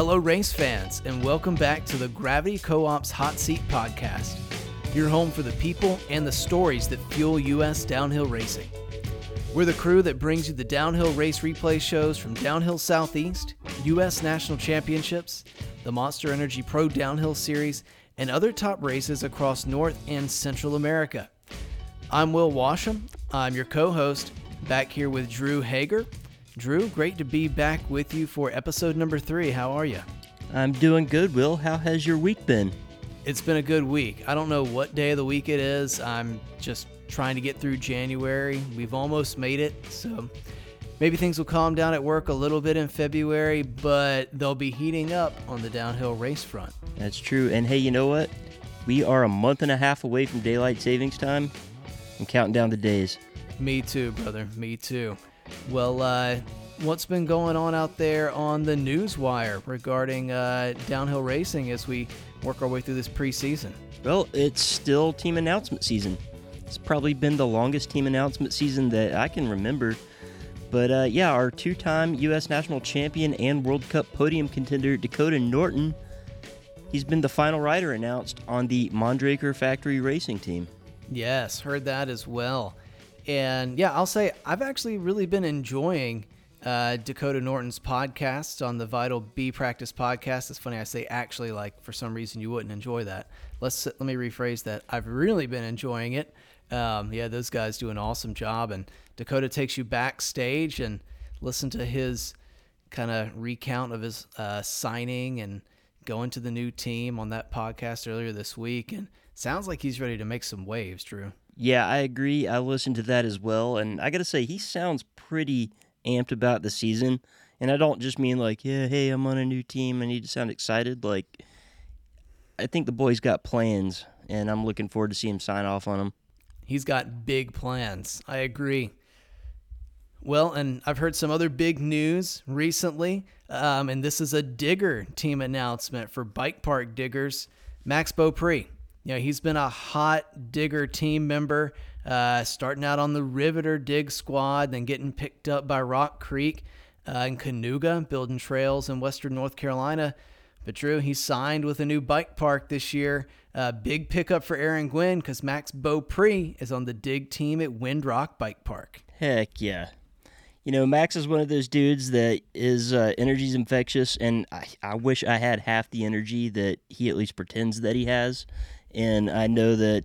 Hello, race fans, and welcome back to the Gravity Co op's Hot Seat Podcast, your home for the people and the stories that fuel U.S. downhill racing. We're the crew that brings you the downhill race replay shows from Downhill Southeast, U.S. National Championships, the Monster Energy Pro Downhill Series, and other top races across North and Central America. I'm Will Washam. I'm your co host, back here with Drew Hager. Drew, great to be back with you for episode number three. How are you? I'm doing good, Will. How has your week been? It's been a good week. I don't know what day of the week it is. I'm just trying to get through January. We've almost made it, so maybe things will calm down at work a little bit in February, but they'll be heating up on the downhill race front. That's true. And hey, you know what? We are a month and a half away from daylight savings time. I'm counting down the days. Me too, brother. Me too. Well, uh, what's been going on out there on the news wire regarding uh, downhill racing as we work our way through this preseason? Well, it's still team announcement season. It's probably been the longest team announcement season that I can remember. But uh, yeah, our two time U.S. national champion and World Cup podium contender, Dakota Norton, he's been the final rider announced on the Mondraker Factory Racing team. Yes, heard that as well. And yeah, I'll say I've actually really been enjoying uh, Dakota Norton's podcast on the Vital B Practice podcast. It's funny I say actually, like for some reason you wouldn't enjoy that. Let's let me rephrase that. I've really been enjoying it. Um, yeah, those guys do an awesome job, and Dakota takes you backstage and listen to his kind of recount of his uh, signing and going to the new team on that podcast earlier this week. And sounds like he's ready to make some waves, Drew. Yeah, I agree. I listened to that as well, and I got to say he sounds pretty amped about the season. And I don't just mean like, yeah, hey, I'm on a new team. I need to sound excited. Like, I think the boy's got plans, and I'm looking forward to see him sign off on them. He's got big plans. I agree. Well, and I've heard some other big news recently, um, and this is a digger team announcement for Bike Park Diggers. Max Beaupre. You know, he's been a hot digger team member, uh, starting out on the Riveter Dig Squad, then getting picked up by Rock Creek uh, in Kanuga, building trails in Western North Carolina. But Drew, he signed with a new bike park this year. Uh, big pickup for Aaron Gwin because Max Beaupre is on the dig team at Windrock Bike Park. Heck yeah. You know, Max is one of those dudes that is uh, energy's infectious, and I, I wish I had half the energy that he at least pretends that he has. And I know that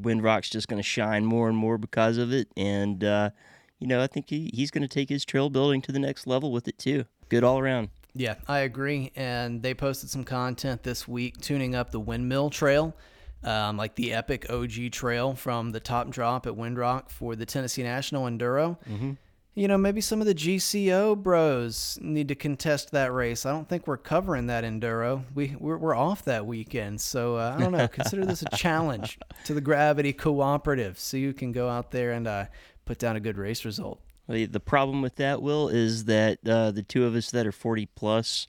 Windrock's just going to shine more and more because of it. And, uh, you know, I think he, he's going to take his trail building to the next level with it, too. Good all around. Yeah, I agree. And they posted some content this week tuning up the Windmill Trail, um, like the epic OG trail from the top drop at Windrock for the Tennessee National Enduro. Mm-hmm. You know, maybe some of the GCO bros need to contest that race. I don't think we're covering that enduro. We we're, we're off that weekend, so uh, I don't know. Consider this a challenge to the Gravity Cooperative, so you can go out there and uh, put down a good race result. The problem with that, Will, is that uh, the two of us that are 40 plus,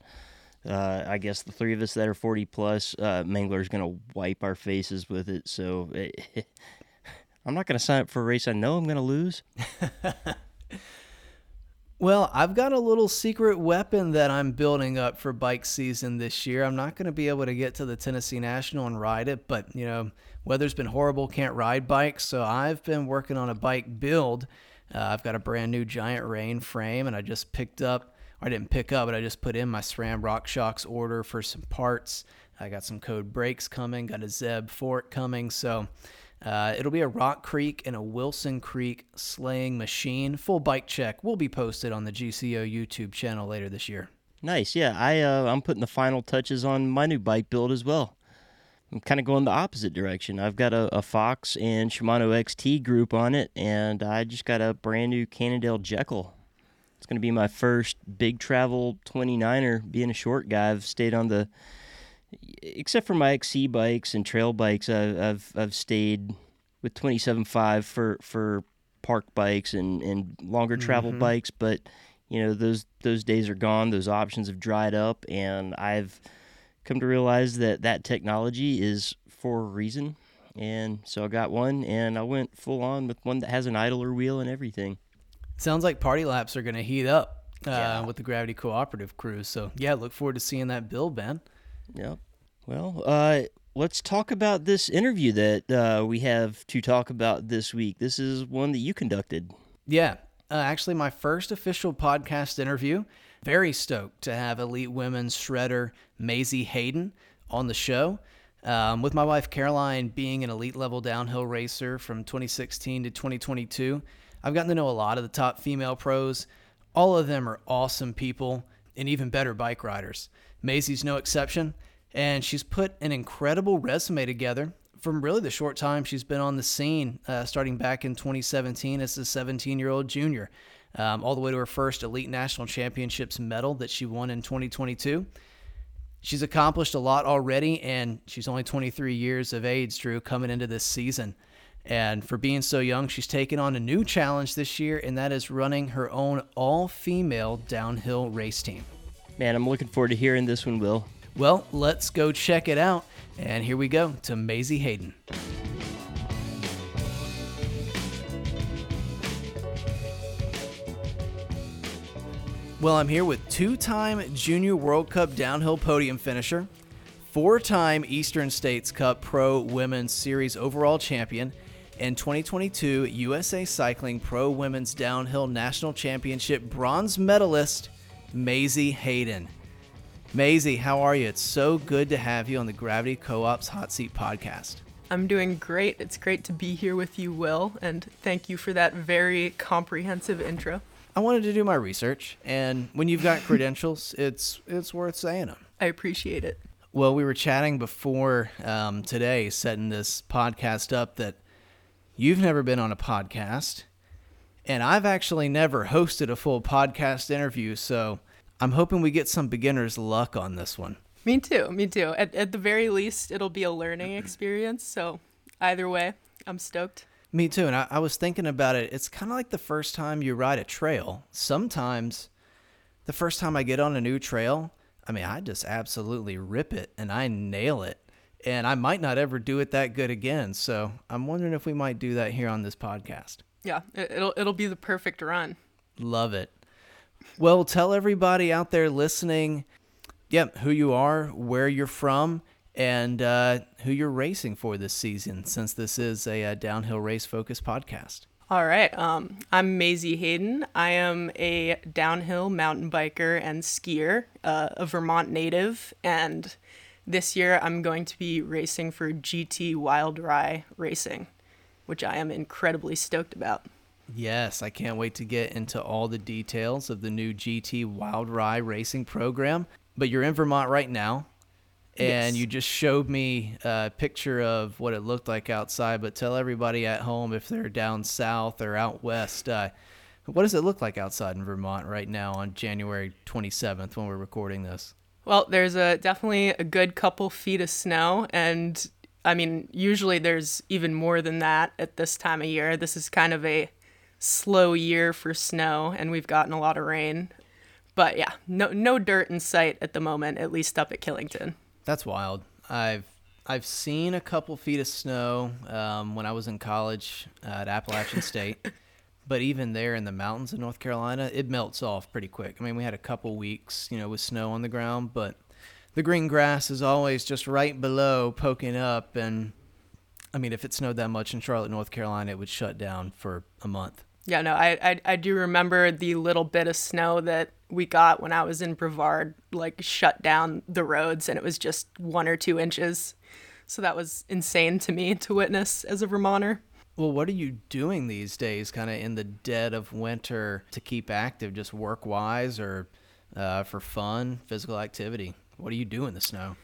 uh, I guess the three of us that are 40 plus, uh, is going to wipe our faces with it. So I'm not going to sign up for a race I know I'm going to lose. Well, I've got a little secret weapon that I'm building up for bike season this year. I'm not going to be able to get to the Tennessee National and ride it, but you know, weather's been horrible, can't ride bikes, so I've been working on a bike build. Uh, I've got a brand new Giant Reign frame, and I just picked up, I didn't pick up, but I just put in my SRAM RockShox order for some parts. I got some code brakes coming, got a Zeb fork coming, so uh, it'll be a Rock Creek and a Wilson Creek slaying machine. Full bike check will be posted on the GCO YouTube channel later this year. Nice, yeah. I uh, I'm putting the final touches on my new bike build as well. I'm kind of going the opposite direction. I've got a, a, Fox and Shimano XT group on it, and I just got a brand new Cannondale Jekyll. It's going to be my first big travel 29er. Being a short guy, I've stayed on the except for my XC bikes and trail bikes, I've I've, I've stayed with 27.5 for for park bikes and, and longer travel mm-hmm. bikes. But you know those those days are gone. Those options have dried up, and I've come to realize that that technology is for a reason. And so I got one, and I went full on with one that has an idler wheel and everything. Sounds like party laps are going to heat up uh, Yeah. with the Gravity Cooperative crew. So yeah, look forward to seeing that bill, man. Yep. Well, uh, let's talk about this interview that uh, we have to talk about this week. This is one that you conducted. Yeah, uh, actually, my first official podcast interview. Very stoked to have elite women's shredder Mazie Hayden on the show. Um, with my wife Caroline being an elite level downhill racer from 2016 to 2022, I've gotten to know a lot of the top female pros. All of them are awesome people and even better bike riders. Mazie's no exception, and she's put an incredible resume together from really the short time she's been on the scene, uh, starting back in 2017 as a 17 year old junior, um, all the way to her first Elite National Championships medal that she won in 2022. She's accomplished a lot already, and she's only 23 years of age, Drew, coming into this season. And for being so young, she's taken on a new challenge this year, and that is running her own all female downhill race team. Man, I'm looking forward to hearing this one, Will. Well, let's go check it out. And here we go to Mazie Hayden. Well, I'm here with two time Junior World Cup downhill podium finisher, four time Eastern States Cup Pro Women's Series overall champion, and 2022 USA Cycling Pro Women's Downhill National Championship bronze medalist, Mazie Hayden. Mazie, how are you? It's so good to have you on the Gravity Co op's Hot Seat podcast. I'm doing great. It's great to be here with you, Will, and thank you for that very comprehensive intro. I wanted to do my research, and when you've got credentials, it's it's worth saying them. I appreciate it. Well, we were chatting before um, today, setting this podcast up, that you've never been on a podcast, and I've actually never hosted a full podcast interview. So I'm hoping we get some beginner's luck on this one. Me too. Me too. At, at the very least, it'll be a learning experience. So, either way, I'm stoked. Me too. And I, I was thinking about it. It's kind of like the first time you ride a trail. Sometimes the first time I get on a new trail, I mean, I just absolutely rip it and I nail it. And I might not ever do it that good again. So I'm wondering if we might do that here on this podcast. Yeah, it, it'll it'll be the perfect run. Love it. Well, tell everybody out there listening, yep, who you are, where you're from, and uh, who you're racing for this season, since this is a, uh downhill race focused podcast. All right. Um, I'm Mazie Hayden. I am a downhill mountain biker and skier, uh, a Vermont native, and this year I'm going to be racing for GT Wild Rye Racing, which I am incredibly stoked about. Yes, I can't wait to get into all the details of the new GT Wild Rye racing program. But you're in Vermont right now, and Yes. you just showed me a picture of what it looked like outside. But tell everybody at home if they're down south or out west, uh, what does it look like outside in Vermont right now on January 27th when we're recording this? Well, there's a definitely a good couple feet of snow, and I mean, usually there's even more than that at this time of year. This is kind of a slow year for snow, and we've gotten a lot of rain. But yeah, no no dirt in sight at the moment, at least up at Killington. That's wild. I've I've seen a couple feet of snow um, when I was in college uh, at Appalachian State, but even there in the mountains of North Carolina, it melts off pretty quick. I mean, we had a couple weeks, you know, with snow on the ground, but the green grass is always just right below, poking up. And I mean, if it snowed that much in Charlotte, North Carolina, it would shut down for a month. Yeah, no, I, I I do remember the little bit of snow that we got when I was in Brevard, like shut down the roads, and it was just one or two inches. So that was insane to me to witness as a Vermonter. Well, what are you doing these days, kind of in the dead of winter, to keep active, just work wise or uh, for fun, physical activity? What do you do in the snow?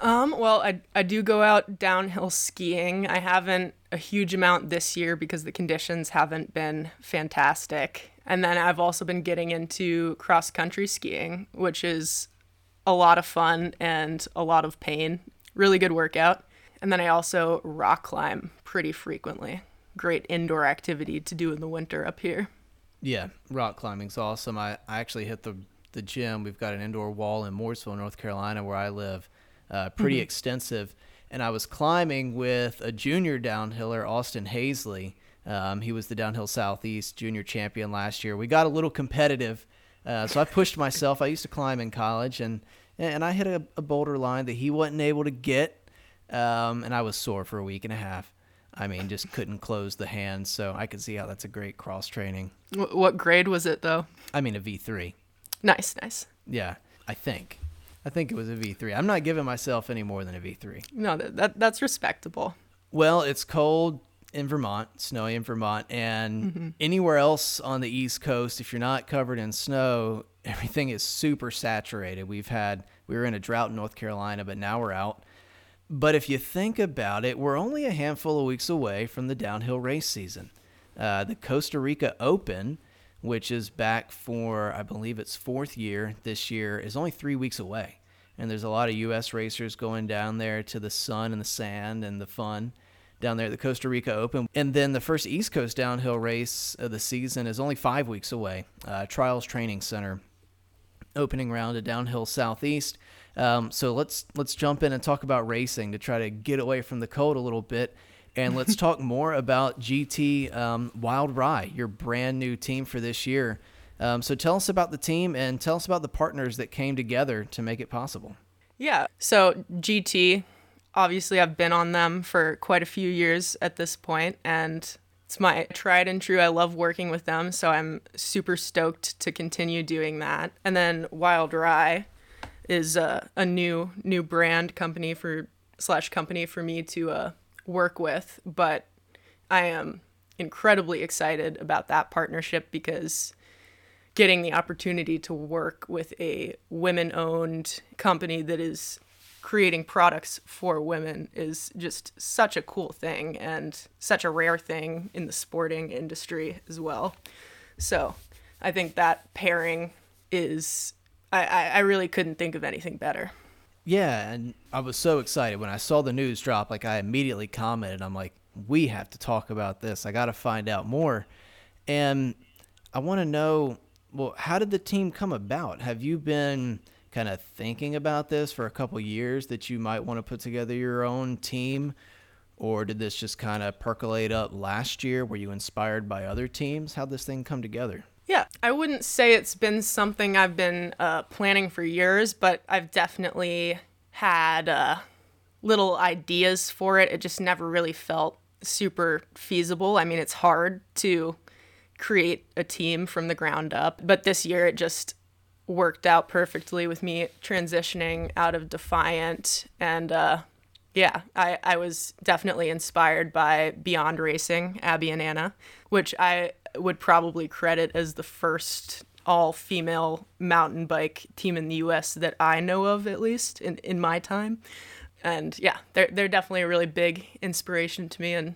Um, well, I, I do go out downhill skiing. I haven't a huge amount this year because the conditions haven't been fantastic. And then I've also been getting into cross country skiing, which is a lot of fun and a lot of pain. Really good workout. And then I also rock climb pretty frequently. Great indoor activity to do in the winter up here. Yeah, rock climbing's awesome. I, I actually hit the the gym. We've got an indoor wall in Mooresville, North Carolina, where I live. Uh, pretty extensive. And I was climbing with a junior downhiller, Austin Hazley. Um, he was the Downhill Southeast junior champion last year. We got a little competitive Uh, so I pushed myself. I used to climb in college, and and I hit a, a boulder line that he wasn't able to get, um, and I was sore for a week and a half. I mean, just couldn't close the hands. So I could see how that's a great cross training. What grade was it though? I mean, a V three. Nice, nice. Yeah, I think. I think it was a V three. I'm not giving myself any more than a V three. No, that, that that's respectable. Well, it's cold in Vermont, snowy in Vermont, and anywhere else on the East Coast, if you're not covered in snow, everything is super saturated. We've had, we were in a drought in North Carolina, but now we're out. But if you think about it, we're only a handful of weeks away from the downhill race season. Uh, the Costa Rica Open, which is back for, I believe it's fourth year this year, is only three weeks away. And there's a lot of U.S. racers going down there to the sun and the sand and the fun down there at the Costa Rica Open. And then the first East Coast downhill race of the season is only five weeks away. Uh, Trials Training Center opening round at Downhill Southeast. Um, so let's let's jump in and talk about racing to try to get away from the cold a little bit. And let's talk more about GT um, Wild Rye, your brand new team for this year. Um, so tell us about the team and tell us about the partners that came together to make it possible. Yeah. So GT, obviously, I've been on them for quite a few years at this point, and it's my tried and true. I love working with them, so I'm super stoked to continue doing that. And then Wild Rye is a, a new new brand company for slash company for me to uh, work with, but I am incredibly excited about that partnership because getting the opportunity to work with a women owned company that is creating products for women is just such a cool thing and such a rare thing in the sporting industry as well. So I think that pairing is, I, I, I really couldn't think of anything better. Yeah, and I was so excited when I saw the news drop. Like I immediately commented, I'm like, we have to talk about this. I got to find out more, and I want to know. Well, how did the team come about? Have you been kind of thinking about this for a couple years that you might want to put together your own team, or did this just kind of percolate up last year? Were you inspired by other teams? How'd this thing come together? Yeah, I wouldn't say it's been something I've been uh, planning for years, but I've definitely had uh, little ideas for it. It just never really felt super feasible. I mean, it's hard to create a team from the ground up, but this year it just worked out perfectly with me transitioning out of Defiant and uh, yeah, I, I was definitely inspired by Beyond Racing, Abby and Anna, which I would probably credit as the first all female mountain bike team in the US that I know of, at least in, in my time. And yeah, they're, they're definitely a really big inspiration to me. And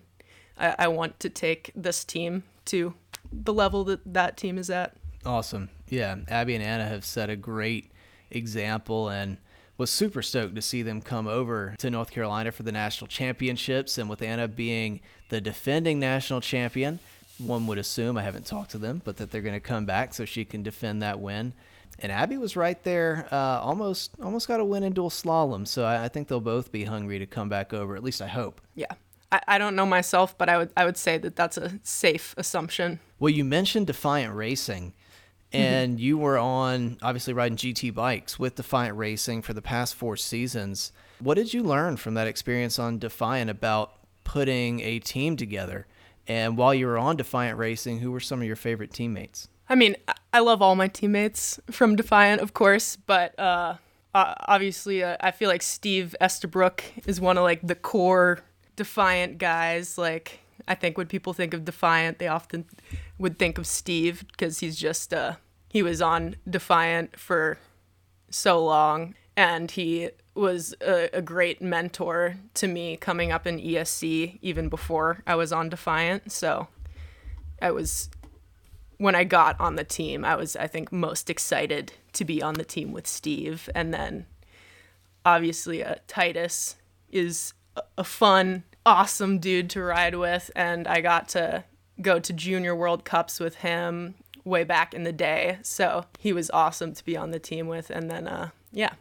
I, I want to take this team to the level that that team is at. Awesome. Yeah, Abby and Anna have set a great example and was super stoked to see them come over to North Carolina for the national championships. And with Anna being the defending national champion, one would assume, I haven't talked to them, but that they're going to come back so she can defend that win. And Abby was right there, uh, almost almost got a win in dual slalom. So I, I think they'll both be hungry to come back over. At least I hope. Yeah. I, I don't know myself, but I would I would say that that's a safe assumption. Well, you mentioned Defiant Racing, and you were on obviously riding GT bikes with Defiant Racing for the past four seasons. What did you learn from that experience on Defiant about putting a team together? And while you were on Defiant Racing, who were some of your favorite teammates? I mean, I- love all my teammates from Defiant, of course, but uh, obviously, uh, I feel like Steve Estabrook is one of like the core Defiant guys. Like, I think when people think of Defiant, they often would think of Steve because he's just uh, he was on Defiant for so long, and he was a, a great mentor to me coming up in ESC even before I was on Defiant. So I was when I got on the team, I was I think most excited to be on the team with Steve, and then obviously uh, Titus is a- a fun, awesome dude to ride with, and I got to go to Junior World Cups with him way back in the day, so he was awesome to be on the team with, and then uh, yeah,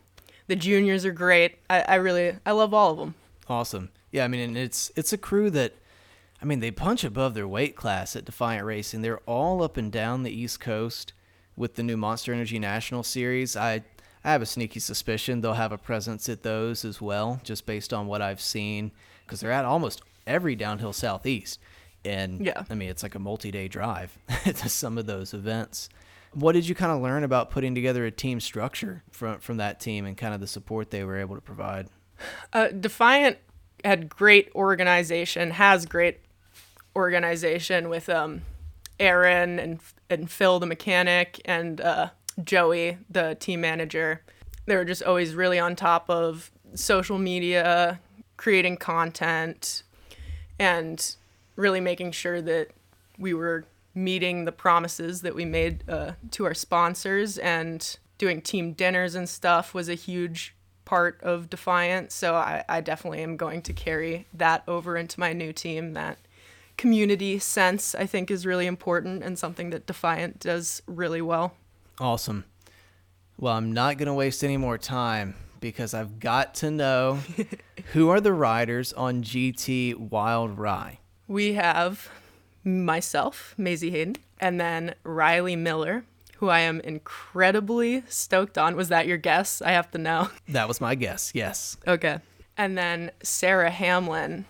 the juniors are great. I, I really I love all of them. Awesome. Yeah, I mean, and it's it's a crew that, I mean, they punch above their weight class at Defiant Racing. They're all up and down the East Coast. with the new Monster Energy National Series. I I have a sneaky suspicion they'll have a presence at those as well, just based on what I've seen, because they're at almost every downhill southeast. And Yeah. I mean, it's like a multi-day drive to some of those events. What did you kind of learn about putting together a team structure from from that team and kind of the support they were able to provide? Uh, Defiant had great organization, has great organization with um, Aaron and and Phil the mechanic and uh, Joey the team manager. They were just always really on top of social media, creating content, and really making sure that we were meeting the promises that we made uh, to our sponsors and doing team dinners and stuff was a huge part of Defiant. So I, I definitely am going to carry that over into my new team. That community sense I think is really important and something that Defiant does really well. Awesome. Well, I'm not going to waste any more time because I've got to know who are the riders on GT Wild Rye. We have myself, Mazie Hayden, and then Riley Miller, who I am incredibly stoked on. Was that your guess? I have to know. That was my guess. Yes. Okay. And then Sarah Hamlin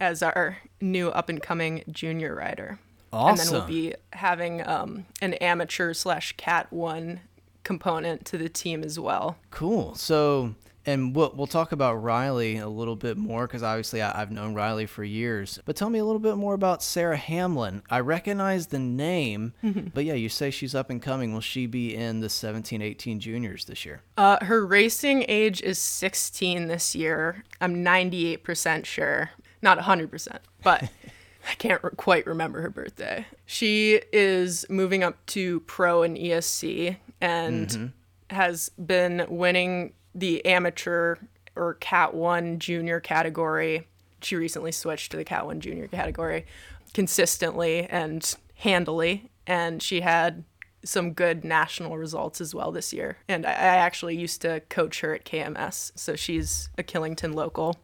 as our new up and coming junior rider. Awesome. And then we'll be having um, an amateur slash cat one component to the team as well. Cool. So, and we'll, we'll talk about Riley a little bit more because obviously I, I've known Riley for years. But tell me a little bit more about Sarah Hamlin. I recognize the name, but yeah, you say she's up and coming. Will she be in the 17 18 juniors this year? Uh, her racing age is 16 this year. I'm 98% sure. Not 100%, but I can't re- quite remember her birthday. She is moving up to pro in ESC and has been winning the amateur or Cat 1 junior category. She recently switched to the Cat 1 junior category consistently and handily. And she had some good national results as well this year. And I, actually used to coach her at KMS. So she's a Killington local.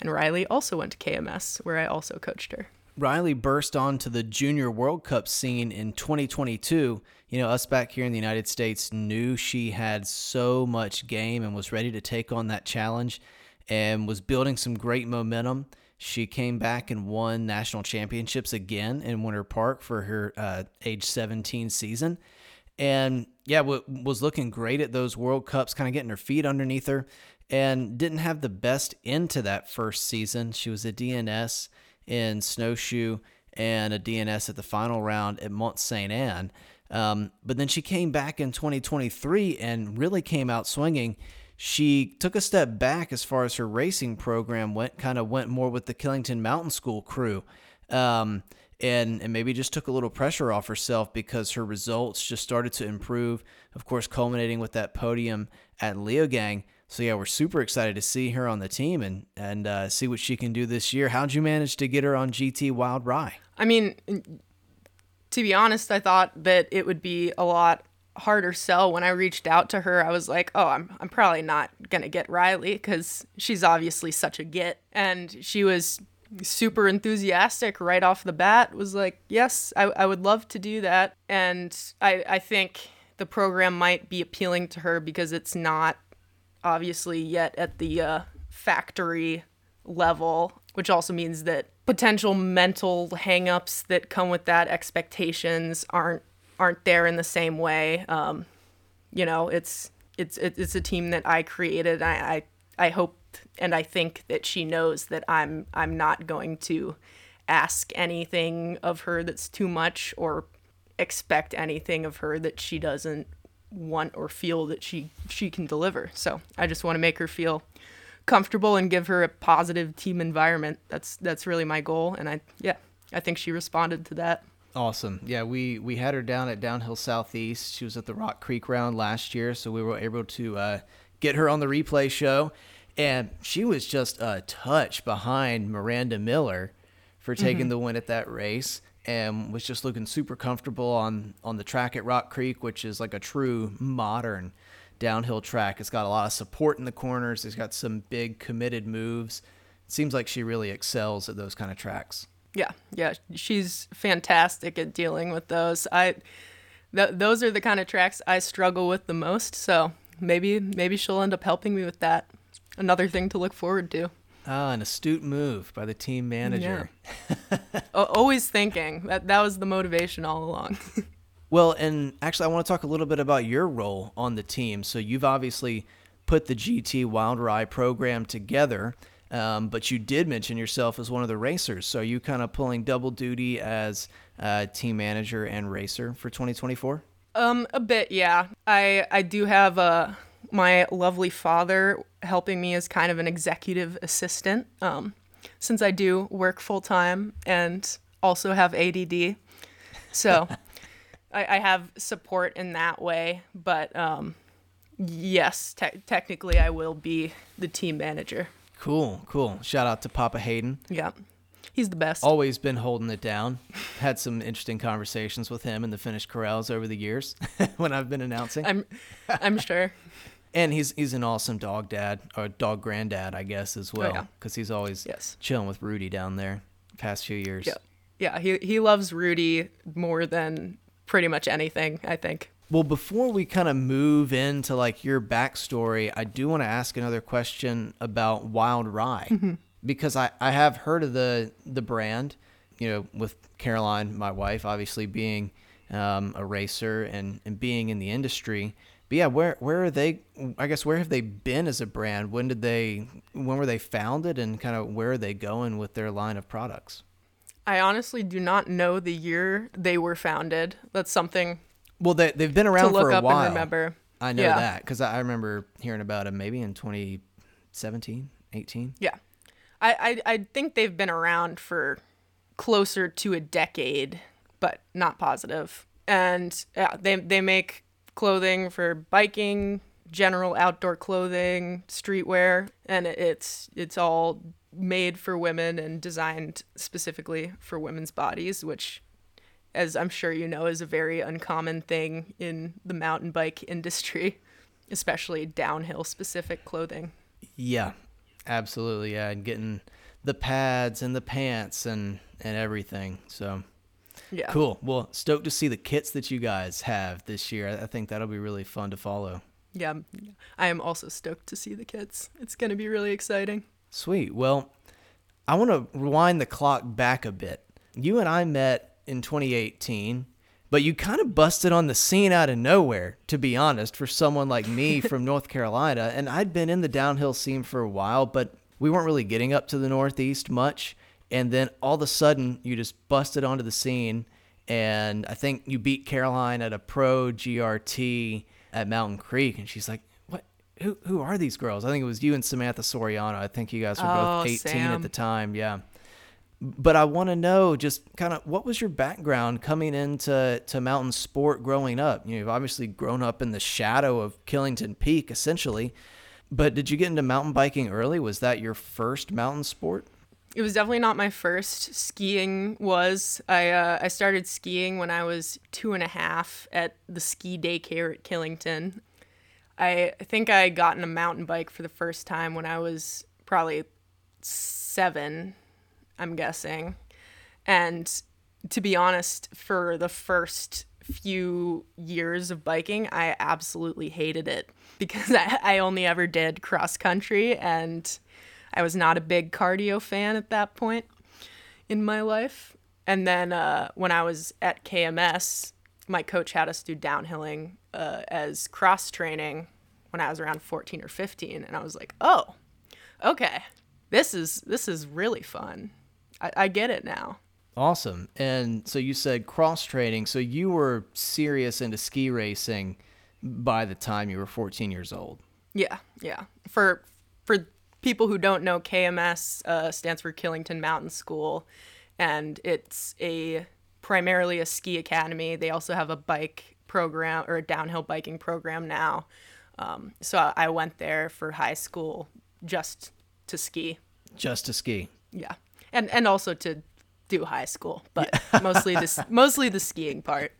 And Riley also went to KMS, where I also coached her. Riley burst onto the Junior World Cup scene in 2022. You know, us back here in the United States knew she had so much game and was ready to take on that challenge and was building some great momentum. She came back and won national championships again in Winter Park for her uh, age 17 season. And yeah, w- was looking great at those World Cups, kind of getting her feet underneath her, and didn't have the best into that first season. She was a DNS in snowshoe and a DNS at the final round at Mont Sainte Anne. Um, but then she came back in 2023 and really came out swinging. She took a step back as far as her racing program went, kind of went more with the Killington Mountain School crew. Um, and, and maybe just took a little pressure off herself because her results just started to improve. Of course, culminating with that podium at Leogang. So yeah, we're super excited to see her on the team and and uh, see what she can do this year. How'd you manage to get her on GT Wild Rye? I mean, to be honest, I thought that it would be a lot harder sell when I reached out to her. I was like, "Oh, I'm I'm probably not going to get Riley cuz she's obviously such a git." And she was super enthusiastic right off the bat. Was like, "Yes, I I would love to do that." And I I think the program might be appealing to her because it's not obviously yet at the uh, factory level, which also means that potential mental hangups that come with that expectations aren't aren't there in the same way. Um, you know, it's it's it's a team that I created. I, I I hope and I think that she knows that I'm I'm not going to ask anything of her that's too much or expect anything of her that she doesn't want or feel that she she can deliver. So I just want to make her feel comfortable and give her a positive team environment. That's that's really my goal, and I yeah I think she responded to that. Awesome. Yeah, we we had her down at Downhill Southeast. She was at the Rock Creek round last year, so we were able to uh, get her on the replay show, and she was just a touch behind Miranda Miller for taking the win at that race, and was just looking super comfortable on on the track at Rock Creek, which is like a true modern downhill track. It's got a lot of support in the corners. It's got some big committed moves. It seems like she really excels at those kind of tracks. Yeah, yeah, she's fantastic at dealing with those. I th- those are the kind of tracks I struggle with the most. So maybe maybe she'll end up helping me with that. Another thing to look forward to. Ah, an astute move by the team manager. O- always thinking that that was the motivation all along. Well, and actually, I want to talk a little bit about your role on the team. So you've obviously put the GT Wild Rye program together, um, but you did mention yourself as one of the racers. So you kind of pulling double duty as uh, team manager and racer for 2024? Um, a bit, yeah. I I do have uh my lovely father helping me as kind of an executive assistant. Um, since I do work full time and also have ADD, so I, I have support in that way. But um, yes, te- technically I will be the team manager. Cool, cool. Shout out to Papa Hayden. Yeah, he's the best. Always been holding it down. Had some interesting conversations with him in the finish corrals over the years when I've been announcing. I'm I'm sure. And he's he's an awesome dog dad or dog granddad, I guess, as well, Oh, yeah. because he's always Yes. chilling with Rudy down there. Past few years. Yeah, yeah. He he loves Rudy more than pretty much anything. I think. Well, before we kind of move into like your backstory, I do want to ask another question about Wild Rye because I, I have heard of the the brand, you know, with Caroline, my wife, obviously being um, a racer and, and being in the industry. But yeah, where where are they? I guess where have they been as a brand? When did they? When were they founded? And kind of where are they going with their line of products? I honestly do not know the year they were founded. That's something Well, they they've been to around look for a up while. and remember. I know Yeah. that because I I remember hearing about them maybe in 2017, 18. Yeah. I, I, I think they've been around for closer to a decade, but not positive. And yeah, they, they make clothing for biking, general outdoor clothing, streetwear, and it's it's all made for women and designed specifically for women's bodies, which as I'm sure you know is a very uncommon thing in the mountain bike industry, especially downhill specific clothing. Yeah, absolutely. Yeah, and getting the pads and the pants and and everything. So Yeah. cool. Well, stoked to see the kits that you guys have this year. I I think that'll be really fun to follow. Yeah, I am also stoked to see the kits. It's going to be really exciting. Sweet. Well, I want to rewind the clock back a bit. You and I met in 2018, but you kind of busted on the scene out of nowhere, to be honest, for someone like me from North Carolina. And I'd been in the downhill scene for a while, but we weren't really getting up to the Northeast much. And then all of a sudden, you just busted onto the scene. And I think you beat Caroline at a pro GRT at Mountain Creek. And she's like? Who, who are these girls? I think it was you and Samantha Soriano. I think you guys were Oh, both 18 at the time. Yeah. But I want to know just kind of what was your background coming into to mountain sport growing up? You know, you've obviously grown up in the shadow of Killington Peak, essentially. But did you get into mountain biking early? Was that your first mountain sport? It was definitely not my first. Skiing was. I uh, I started skiing when I was two and a half at the ski daycare at Killington. I think I got in a mountain bike for the first time when I was probably seven, I'm guessing. And to be honest, for the first few years of biking, I absolutely hated it because I, I only ever did cross country and I was not a big cardio fan at that point in my life. And then uh, when I was at KMS, my coach had us do downhilling uh, as cross training when I was around 14 or 15, and I was like, oh, okay, this is this is really fun. I, I get it now. Awesome. And so you said cross training. So you were serious into ski racing by the time you were 14 years old. Yeah, yeah. For for people who don't know, KMS uh, stands for Killington Mountain School, and it's a primarily a ski academy. They also have a bike program or a downhill biking program now. Um, so I I went there for high school just to ski. Just to ski. Yeah, and and also to do high school, but mostly this mostly the skiing part.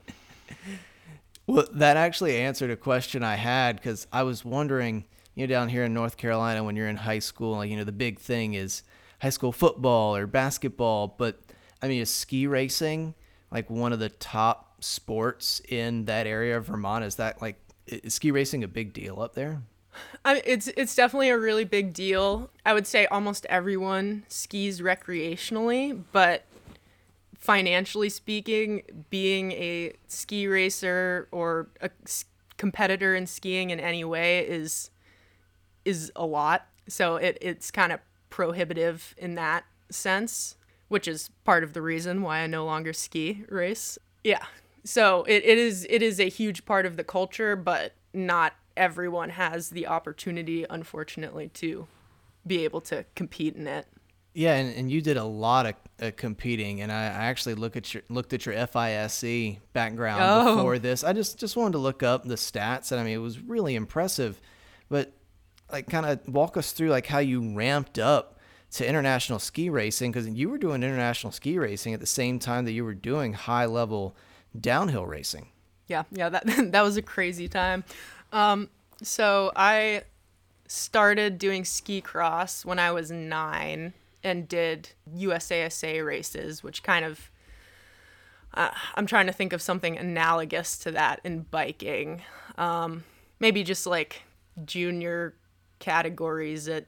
Well, that actually answered a question I had because I was wondering, you know, down here in North Carolina, when you're in high school, like, you know, the big thing is high school football or basketball. But I mean, is ski racing like one of the top sports in that area of Vermont? Is that like is ski racing a big deal up there? I, it's it's definitely a really big deal. I would say almost everyone skis recreationally, but financially speaking, being a ski racer or a competitor in skiing in any way is is a lot. So it it's kind of prohibitive in that sense, which is part of the reason why I no longer ski race. Yeah. So it, it is it is a huge part of the culture, but not everyone has the opportunity, unfortunately, to be able to compete in it. Yeah, and, and you did a lot of uh, competing, and I, I actually look at your looked at your FIS background oh. before this. I just just wanted to look up the stats, and I mean it was really impressive. But like, kind of walk us through like how you ramped up to international ski racing because you were doing international ski racing at the same time that you were doing high level downhill racing. Yeah, yeah, that that was a crazy time. Um, so I started doing ski cross when I was nine and did USASA races, which kind of uh, I'm trying to think of something analogous to that in biking. Um, maybe just like junior categories at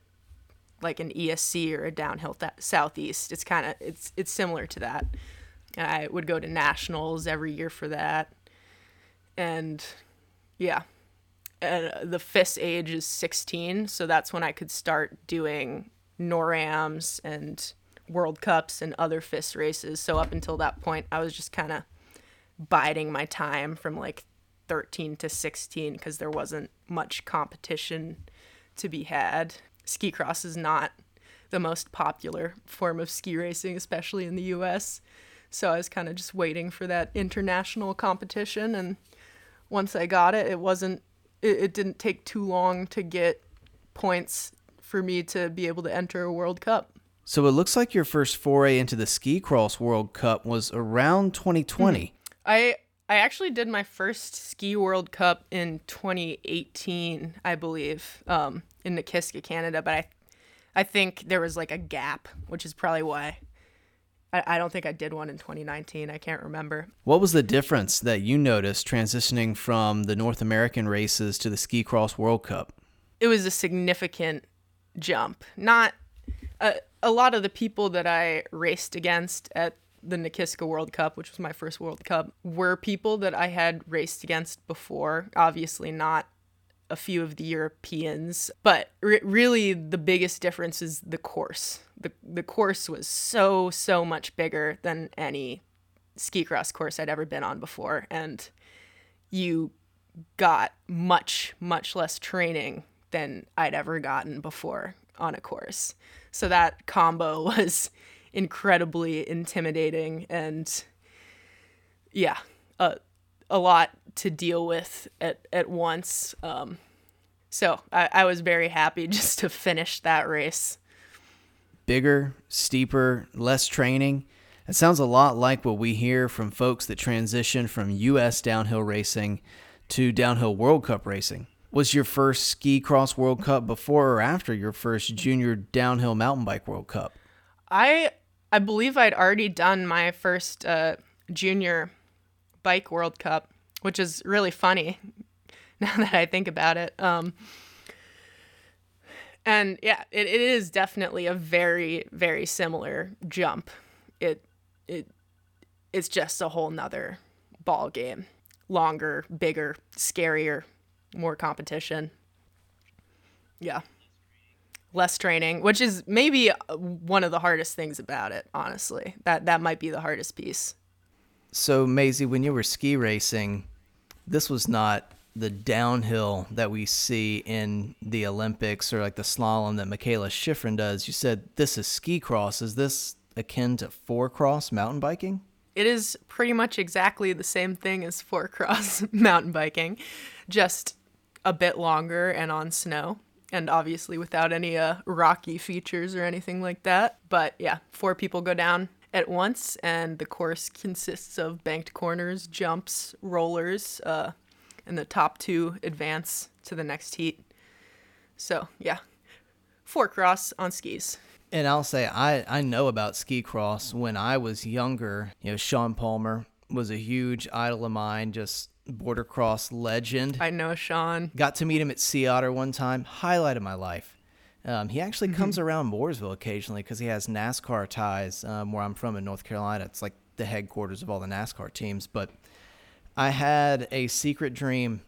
like an ESC or a downhill th- southeast. It's kind of it's it's similar to that. I would go to nationals every year for that, and yeah, and uh, the FIS age is 16, so that's when I could start doing NORAMs and World Cups and other FIS races. So up until that point, I was just kind of biding my time from like 13 to 16 because there wasn't much competition to be had. Ski cross is not the most popular form of ski racing, especially in the US. So I was kind of just waiting for that international competition. And once I got it, it wasn't, it, it didn't take too long to get points for me to be able to enter a World Cup. So it looks like your first foray into the ski cross World Cup was around 2020. Mm-hmm. I I actually did my first ski World Cup in 2018, I believe, um, in Nakiska, Canada. But I, I think there was like a gap, which is probably why. I, I don't think I did one in 2019. I can't remember. What was the difference that you noticed transitioning from the North American races to the Ski Cross World Cup? It was a significant jump. Not a, a lot of the people that I raced against at the Nakiska World Cup, which was my first World Cup, were people that I had raced against before. Obviously, not a few of the Europeans, but re- really the biggest difference is the course. The, the course was so, so much bigger than any ski cross course I'd ever been on before. And you got much, much less training than I'd ever gotten before on a course. So that combo was incredibly intimidating and yeah, a, a lot to deal with at, at once. Um, so I, I was very happy just to finish that race. Bigger, steeper, less training. It sounds a lot like what we hear from folks that transition from U.S. downhill racing to downhill World Cup racing. Was your first ski cross World Cup before or after your first junior downhill mountain bike World Cup? I I believe I'd already done my first uh, junior bike World Cup, which is really funny now that I think about it. Um, and yeah, it, it is definitely a very, very similar jump. It it it's just a whole nother ball game. Longer, bigger, scarier, more competition. Yeah less training, which is maybe uh, one of the hardest things about it, honestly. That that might be the hardest piece. So, Mazie, when you were ski racing, this was not the downhill that we see in the Olympics or like the slalom that Mikaela Shiffrin does. You said this is ski cross. Is this akin to four cross mountain biking? It is pretty much exactly the same thing as four cross mountain biking, just a bit longer and on snow and obviously without any uh, rocky features or anything like that. But yeah, four people go down at once, and the course consists of banked corners, jumps, rollers, uh, and the top two advance to the next heat. So yeah, four cross on skis. And I'll say I, I know about ski cross when I was younger. You know, Shaun Palmer was a huge idol of mine, just border cross legend. I know Shaun. Got to meet him at Sea Otter one time. Highlight of my life. Um, he actually comes around Mooresville occasionally because he has NASCAR ties um, where I'm from in North Carolina. It's like the headquarters of all the NASCAR teams. But I had a secret dream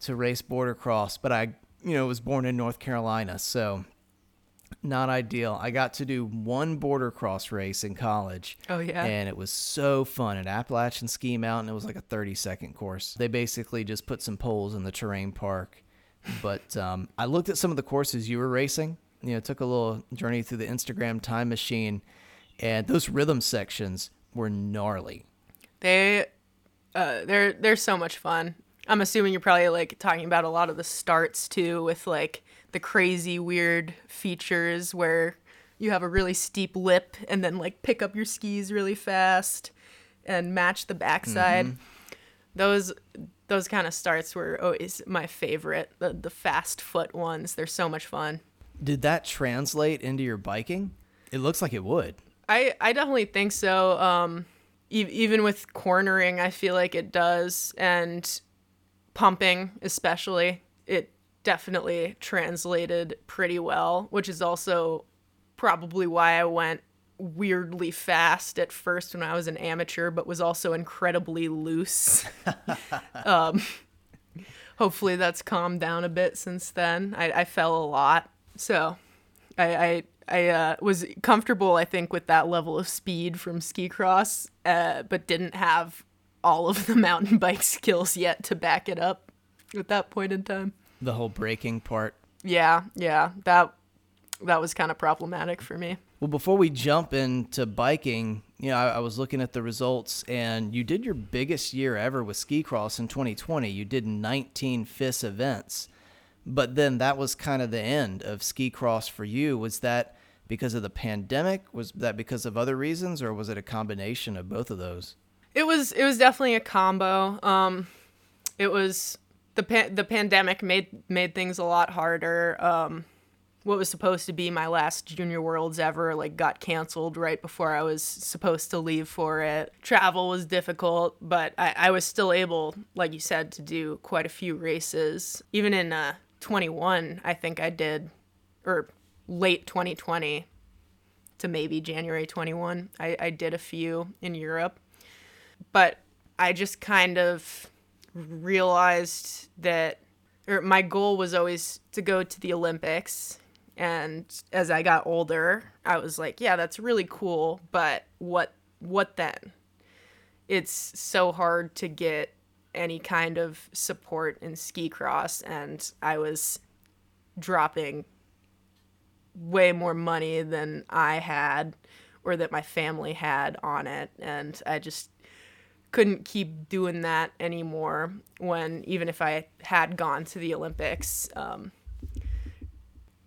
to race boarder cross, but I, you know, was born in North Carolina, so not ideal. I got to do one boarder cross race in college. Oh, yeah? And it was so fun at Appalachian Ski Mountain. It was like a 30 second course. They basically just put some poles in the terrain park. But um, I looked at some of the courses you were racing. You know, took a little journey through the Instagram time machine, and those rhythm sections were gnarly. They, uh, they're they're so much fun. I'm assuming you're probably like talking about a lot of the starts too, with like the crazy weird features where you have a really steep lip and then like pick up your skis really fast and match the backside. Those those kind of starts were always my favorite. The the fast foot ones, they're so much fun. Did that translate into your biking? It looks like it would. I, I definitely think so. Um, e- even with cornering, I feel like it does, and pumping especially, it definitely translated pretty well. Which is also probably why I went weirdly fast at first when I was an amateur, but was also incredibly loose. um, hopefully that's calmed down a bit since then. I, I fell a lot, so I I, I uh, was comfortable, I think, with that level of speed from ski cross, uh, but didn't have all of the mountain bike skills yet to back it up at that point in time. The whole braking part. Yeah, yeah, that that was kind of problematic for me. Well, before we jump into biking, you know, I, I was looking at the results, and you did your biggest year ever with ski cross in 2020. You did 19 FIS events, but then that was kind of the end of ski cross for you. Was that because of the pandemic? Was that because of other reasons, or was it a combination of both of those? It was it was definitely a combo. Um, it was the pa- the pandemic made made things a lot harder. Um, what was supposed to be my last junior worlds ever like got canceled right before I was supposed to leave for it. Travel was difficult, but I, I was still able, like you said, to do quite a few races. Even in uh, 21, I think I did, or late 2020 to maybe January 21, I, I did a few in Europe. But I just kind of realized that or my goal was always to go to the Olympics. And as I got older, I was like, yeah, that's really cool, but what what then? It's so hard to get any kind of support in ski cross and I was dropping way more money than I had or that my family had on it and I just couldn't keep doing that anymore when even if I had gone to the Olympics um,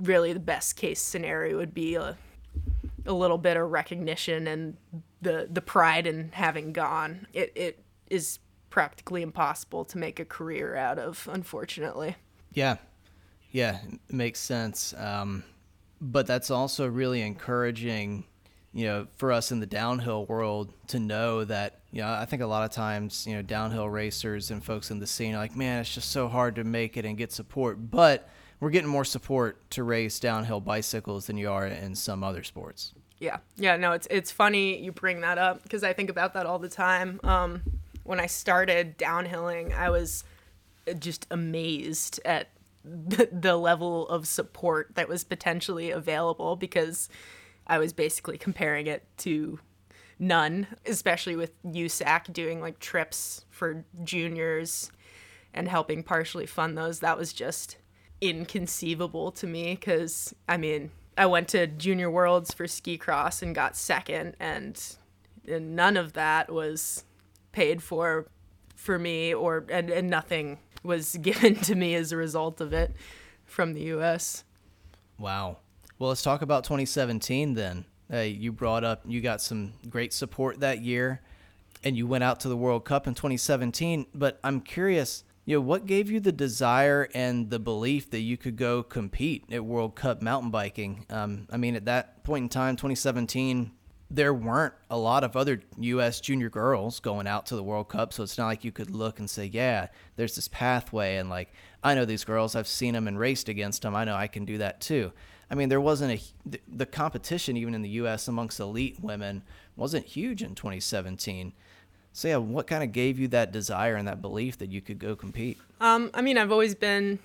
really the best case scenario would be a, a little bit of recognition and the the pride in having gone it it is practically impossible to make a career out of unfortunately Yeah, yeah, it makes sense. Um, but that's also really encouraging, you know, for us in the downhill world to know that, you know, I think a lot of times, you know, downhill racers and folks in the scene are like, man, it's just so hard to make it and get support. But we're getting more support to race downhill bicycles than you are in some other sports. Yeah, yeah, no, it's it's funny you bring that up because I think about that all the time. Um, when I started downhilling, I was just amazed at the, the level of support that was potentially available because I was basically comparing it to none, especially with USAC doing like trips for juniors and helping partially fund those. That was just inconceivable to me because I mean, I went to Junior Worlds for ski cross and got second, and, and none of that was paid for for me, or and, and nothing was given to me as a result of it from the U.S. Wow. Well, let's talk about 2017 then. Uh, you brought up you got some great support that year, and you went out to the World Cup in 2017. But I'm curious, you know, what gave you the desire and the belief that you could go compete at World Cup mountain biking? Um, I mean, at that point in time, 2017, there weren't a lot of other U.S. junior girls going out to the World Cup, so it's not like you could look and say, "Yeah, there's this pathway," and like I know these girls, I've seen them and raced against them. I know I can do that too. I mean, there wasn't a the competition even in the U.S. amongst elite women wasn't huge in 2017. So yeah, what kind of gave you that desire and that belief that you could go compete? Um, I mean, I've always been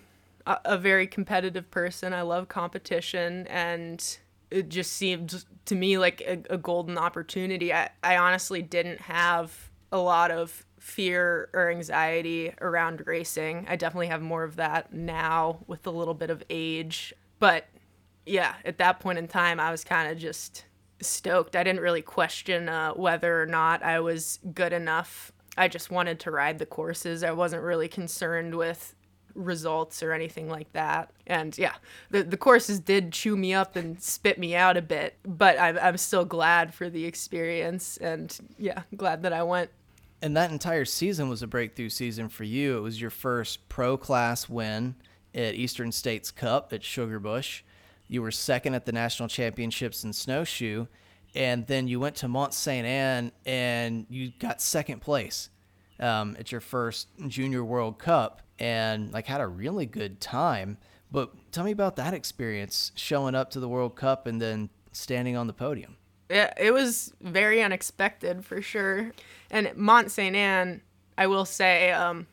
a, a very competitive person. I love competition, and it just seemed to me like a, a golden opportunity. I, I honestly didn't have a lot of fear or anxiety around racing. I definitely have more of that now with a little bit of age. But yeah, at that point in time, I was kind of just stoked. I didn't really question uh, whether or not I was good enough. I just wanted to ride the courses. I wasn't really concerned with results or anything like that. And yeah, the, the courses did chew me up and spit me out a bit, but I'm, I'm still glad for the experience and yeah, glad that I went. And that entire season was a breakthrough season for you. It was your first pro class win at Eastern States Cup at Sugarbush. You were second at the national championships in snowshoe, and then you went to Mont Sainte Anne and you got second place um, at your first Junior World Cup, and like had a really good time. But tell me about that experience showing up to the World Cup and then standing on the podium. Yeah, it was very unexpected for sure. And Mont Sainte Anne, I will say, um,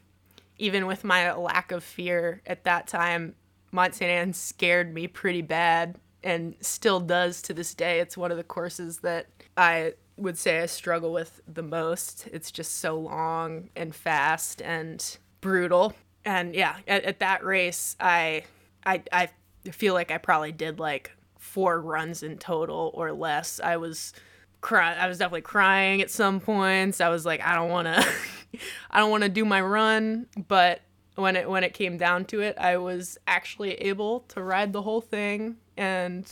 even with my lack of fear at that time, Mont Sainte Anne scared me pretty bad and still does to this day. It's one of the courses that I would say I struggle with the most. It's just so long and fast and brutal. And yeah, at, at that race, I, I, I feel like I probably did like four runs in total or less. I was cry I was definitely crying at some points. I was like, I don't want to I don't want to do my run, but when it when it came down to it, I was actually able to ride the whole thing and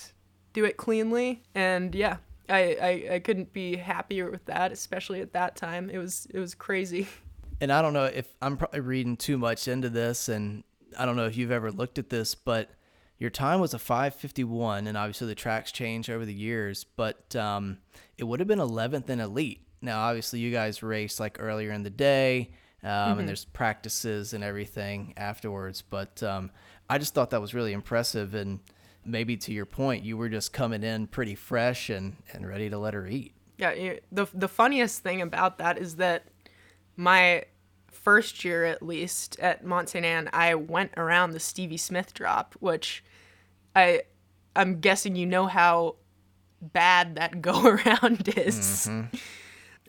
do it cleanly. And yeah, I, I, I couldn't be happier with that, especially at that time. It was it was crazy. And I don't know if I'm probably reading too much into this, and I don't know if you've ever looked at this, but your time was a 551, and obviously the tracks changed over the years, but um, it would have been 11th in elite. Now, obviously, you guys raced like earlier in the day um, mm-hmm. and there's practices and everything afterwards. But um, I just thought that was really impressive, and maybe to your point, you were just coming in pretty fresh and, and ready to let her eat. Yeah, the the funniest thing about that is that my first year, at least at Mont Sainte Anne, I went around the Stevie Smith drop, which I I'm guessing you know how bad that go around is. Mm-hmm.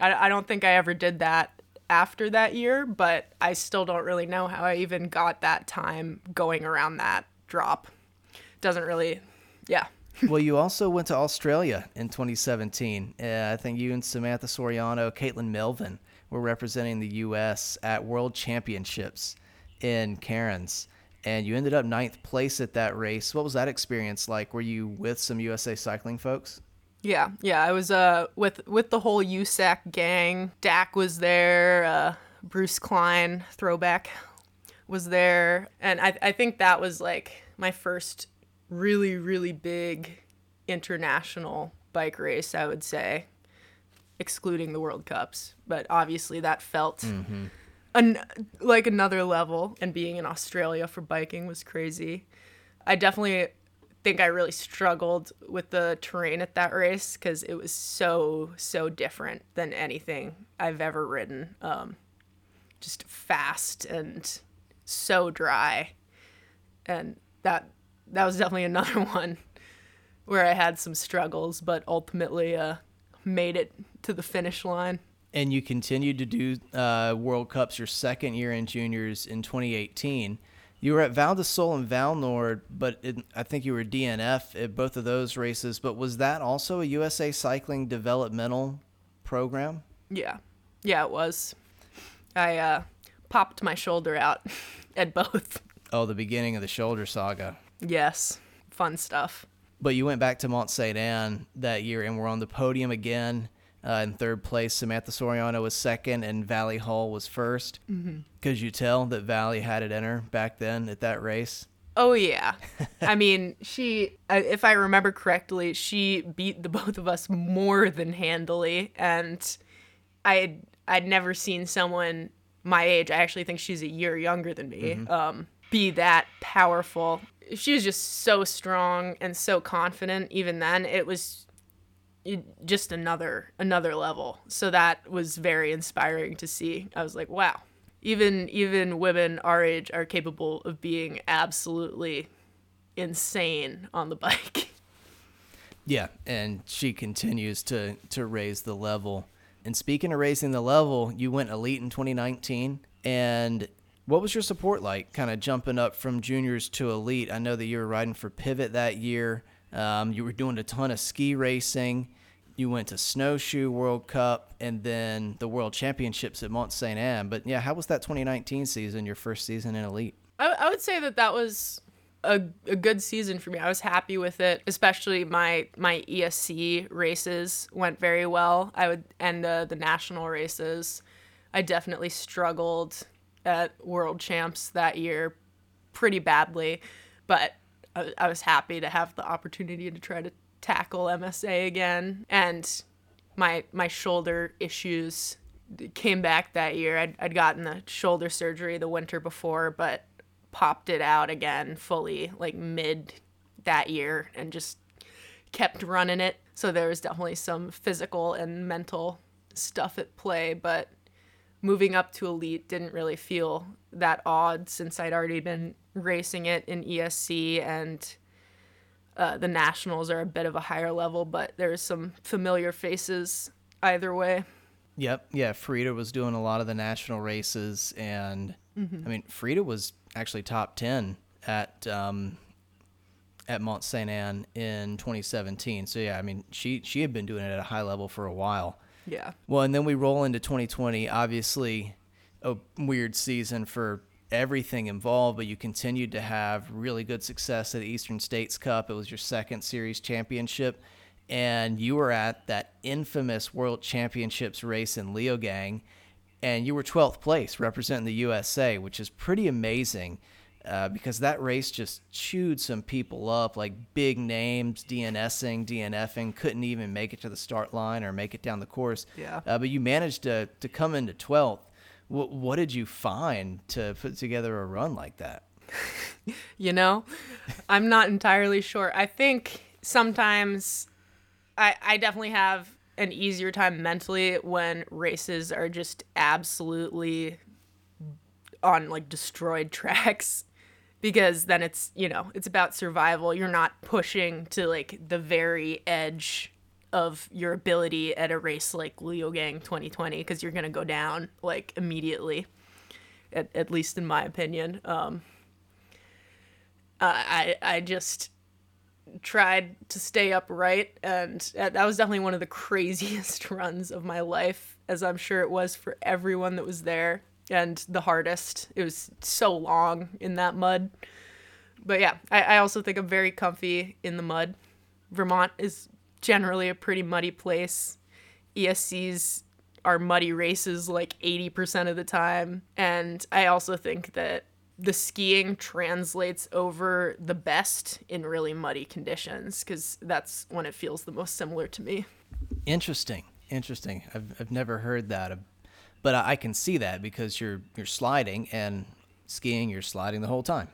I, I don't think I ever did that after that year, but I still don't really know how I even got that time going around that drop. Doesn't really, yeah. well, you also went to Australia in 2017. Uh, I think you and Samantha Soriano, Caitlin Melvin were representing the U.S. at World Championships in Cairns, and you ended up ninth place at that race. What was that experience like? Were you with some USA cycling folks? Yeah, yeah. I was uh with with the whole USAC gang. Dak was there. Uh, Bruce Klein, throwback, was there, and I I think that was like my first really really big international bike race. I would say, excluding the World Cups, but obviously that felt. Mm-hmm. An, like another level and being in Australia for biking was crazy. I definitely think I really struggled with the terrain at that race because it was so so different than anything I've ever ridden. Um, just fast and so dry, and that that was definitely another one where I had some struggles, but ultimately uh, made it to the finish line. And you continued to do uh, World Cups your second year in juniors in 2018 you were at Val di Sole and Vallnord, but it, I think you were DNF at both of those races. But was that also a USA Cycling developmental program? Yeah, yeah, it was. I uh, popped my shoulder out at both. Oh, the beginning of the shoulder saga. Yes, fun stuff. But you went back to Mont Sainte Anne that year and were on the podium again. Uh, in third place, Samantha Soriano was second, and Vali Höll was first. Mm-hmm. Could you tell that Vali had it in her back then at that race? Oh yeah. I mean, she if I remember correctly, she beat the both of us more than handily and I I'd never seen someone my age. I actually think she's a year younger than me. Mm-hmm. Um be that powerful. She was just so strong and so confident even then. It was just another another level. So that was very inspiring to see. I was like, wow. Even even women our age are capable of being absolutely insane on the bike. Yeah, and she continues to to raise the level. And speaking of raising the level, you went elite in 2019 and what was your support like, kind of jumping up from juniors to elite? I know that you were riding for Pivot that year. Um, you were doing a ton of ski racing. You went to Snowshoe World Cup and then the World Championships at Mont Sainte Anne. But yeah, how was that 2019 season, your first season in elite? I, I would say that that was a, a good season for me. I was happy with it, especially my my ESC races went very well. I would uh, the national races. I definitely struggled at World Champs that year pretty badly, but I, I was happy to have the opportunity to try to tackle MSA again. And my my shoulder issues came back that year. I'd, I'd gotten the shoulder surgery the winter before, but popped it out again fully like mid that year and just kept running it. So there was definitely some physical and mental stuff at play, but moving up to elite didn't really feel that odd since I'd already been racing it in ESC and uh, the nationals are a bit of a higher level, but there's some familiar faces either way. Yep, yeah. Frida was doing a lot of the national races, and mm-hmm. I mean, Frida was actually top ten at um, at Mont Sainte Anne in 2017. So yeah, I mean, she she had been doing it at a high level for a while. Yeah. Well, and then we roll into 2020. Obviously, a weird season for everything involved, but you continued to have really good success at the Eastern States Cup. It was your second series championship, and you were at that infamous World Championships race in Leogang, and you were 12th place representing the USA, which is pretty amazing. Uh, because that race just chewed some people up, like big names, DNSing, DNFing, couldn't even make it to the start line or make it down the course. Yeah. Uh, but you managed to to come into 12th. What what did you find to put together a run like that? you know, I'm not entirely sure. I think sometimes I I definitely have an easier time mentally when races are just absolutely on like destroyed tracks because then it's you know it's about survival. You're not pushing to like the very edge of your ability at a race like Leogang 2020 because you're gonna go down like immediately at, at least in my opinion. Um I I just tried to stay upright and that was definitely one of the craziest runs of my life as I'm sure it was for everyone that was there and the hardest. It was so long in that mud. But yeah, I, I also think I'm very comfy in the mud. Vermont is generally a pretty muddy place. ESCs are muddy races like 80% of the time. And I also think that the skiing translates over the best in really muddy conditions because that's when it feels the most similar to me. Interesting. Interesting. I've, I've never heard that but I can see that because you're you're sliding and skiing, you're sliding the whole time.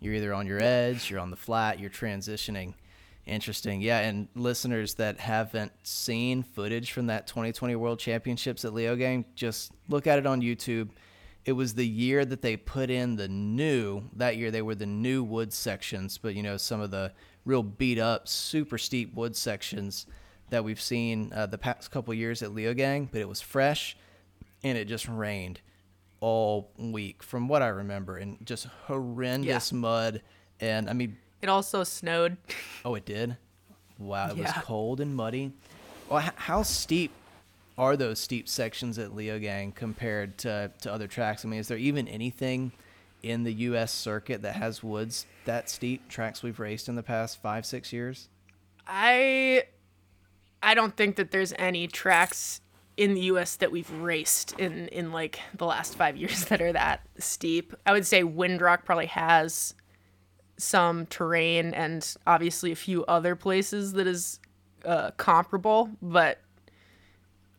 You're either on your edge, you're on the flat, you're transitioning. Interesting. Yeah, and listeners that haven't seen footage from that 2020 World Championships at Leo Leogang, just look at it on YouTube. It was the year that they put in the new, that year they were the new wood sections, but you know, some of the real beat up, super steep wood sections that we've seen uh, the past couple years at Leogang, but it was fresh and it just rained all week from what I remember and just horrendous yeah. mud and I mean it also snowed. Oh, it did. Wow, it yeah. was cold and muddy. Well, how steep are those steep sections at Leogang compared to, to other tracks? I mean, is there even anything in the U.S. circuit that has woods that steep? Tracks we've raced in the past five, six years. I, I don't think that there's any tracks in the US that we've raced in in like the last 5 years that are that steep. I would say Windrock probably has some terrain and obviously a few other places that is uh, comparable, but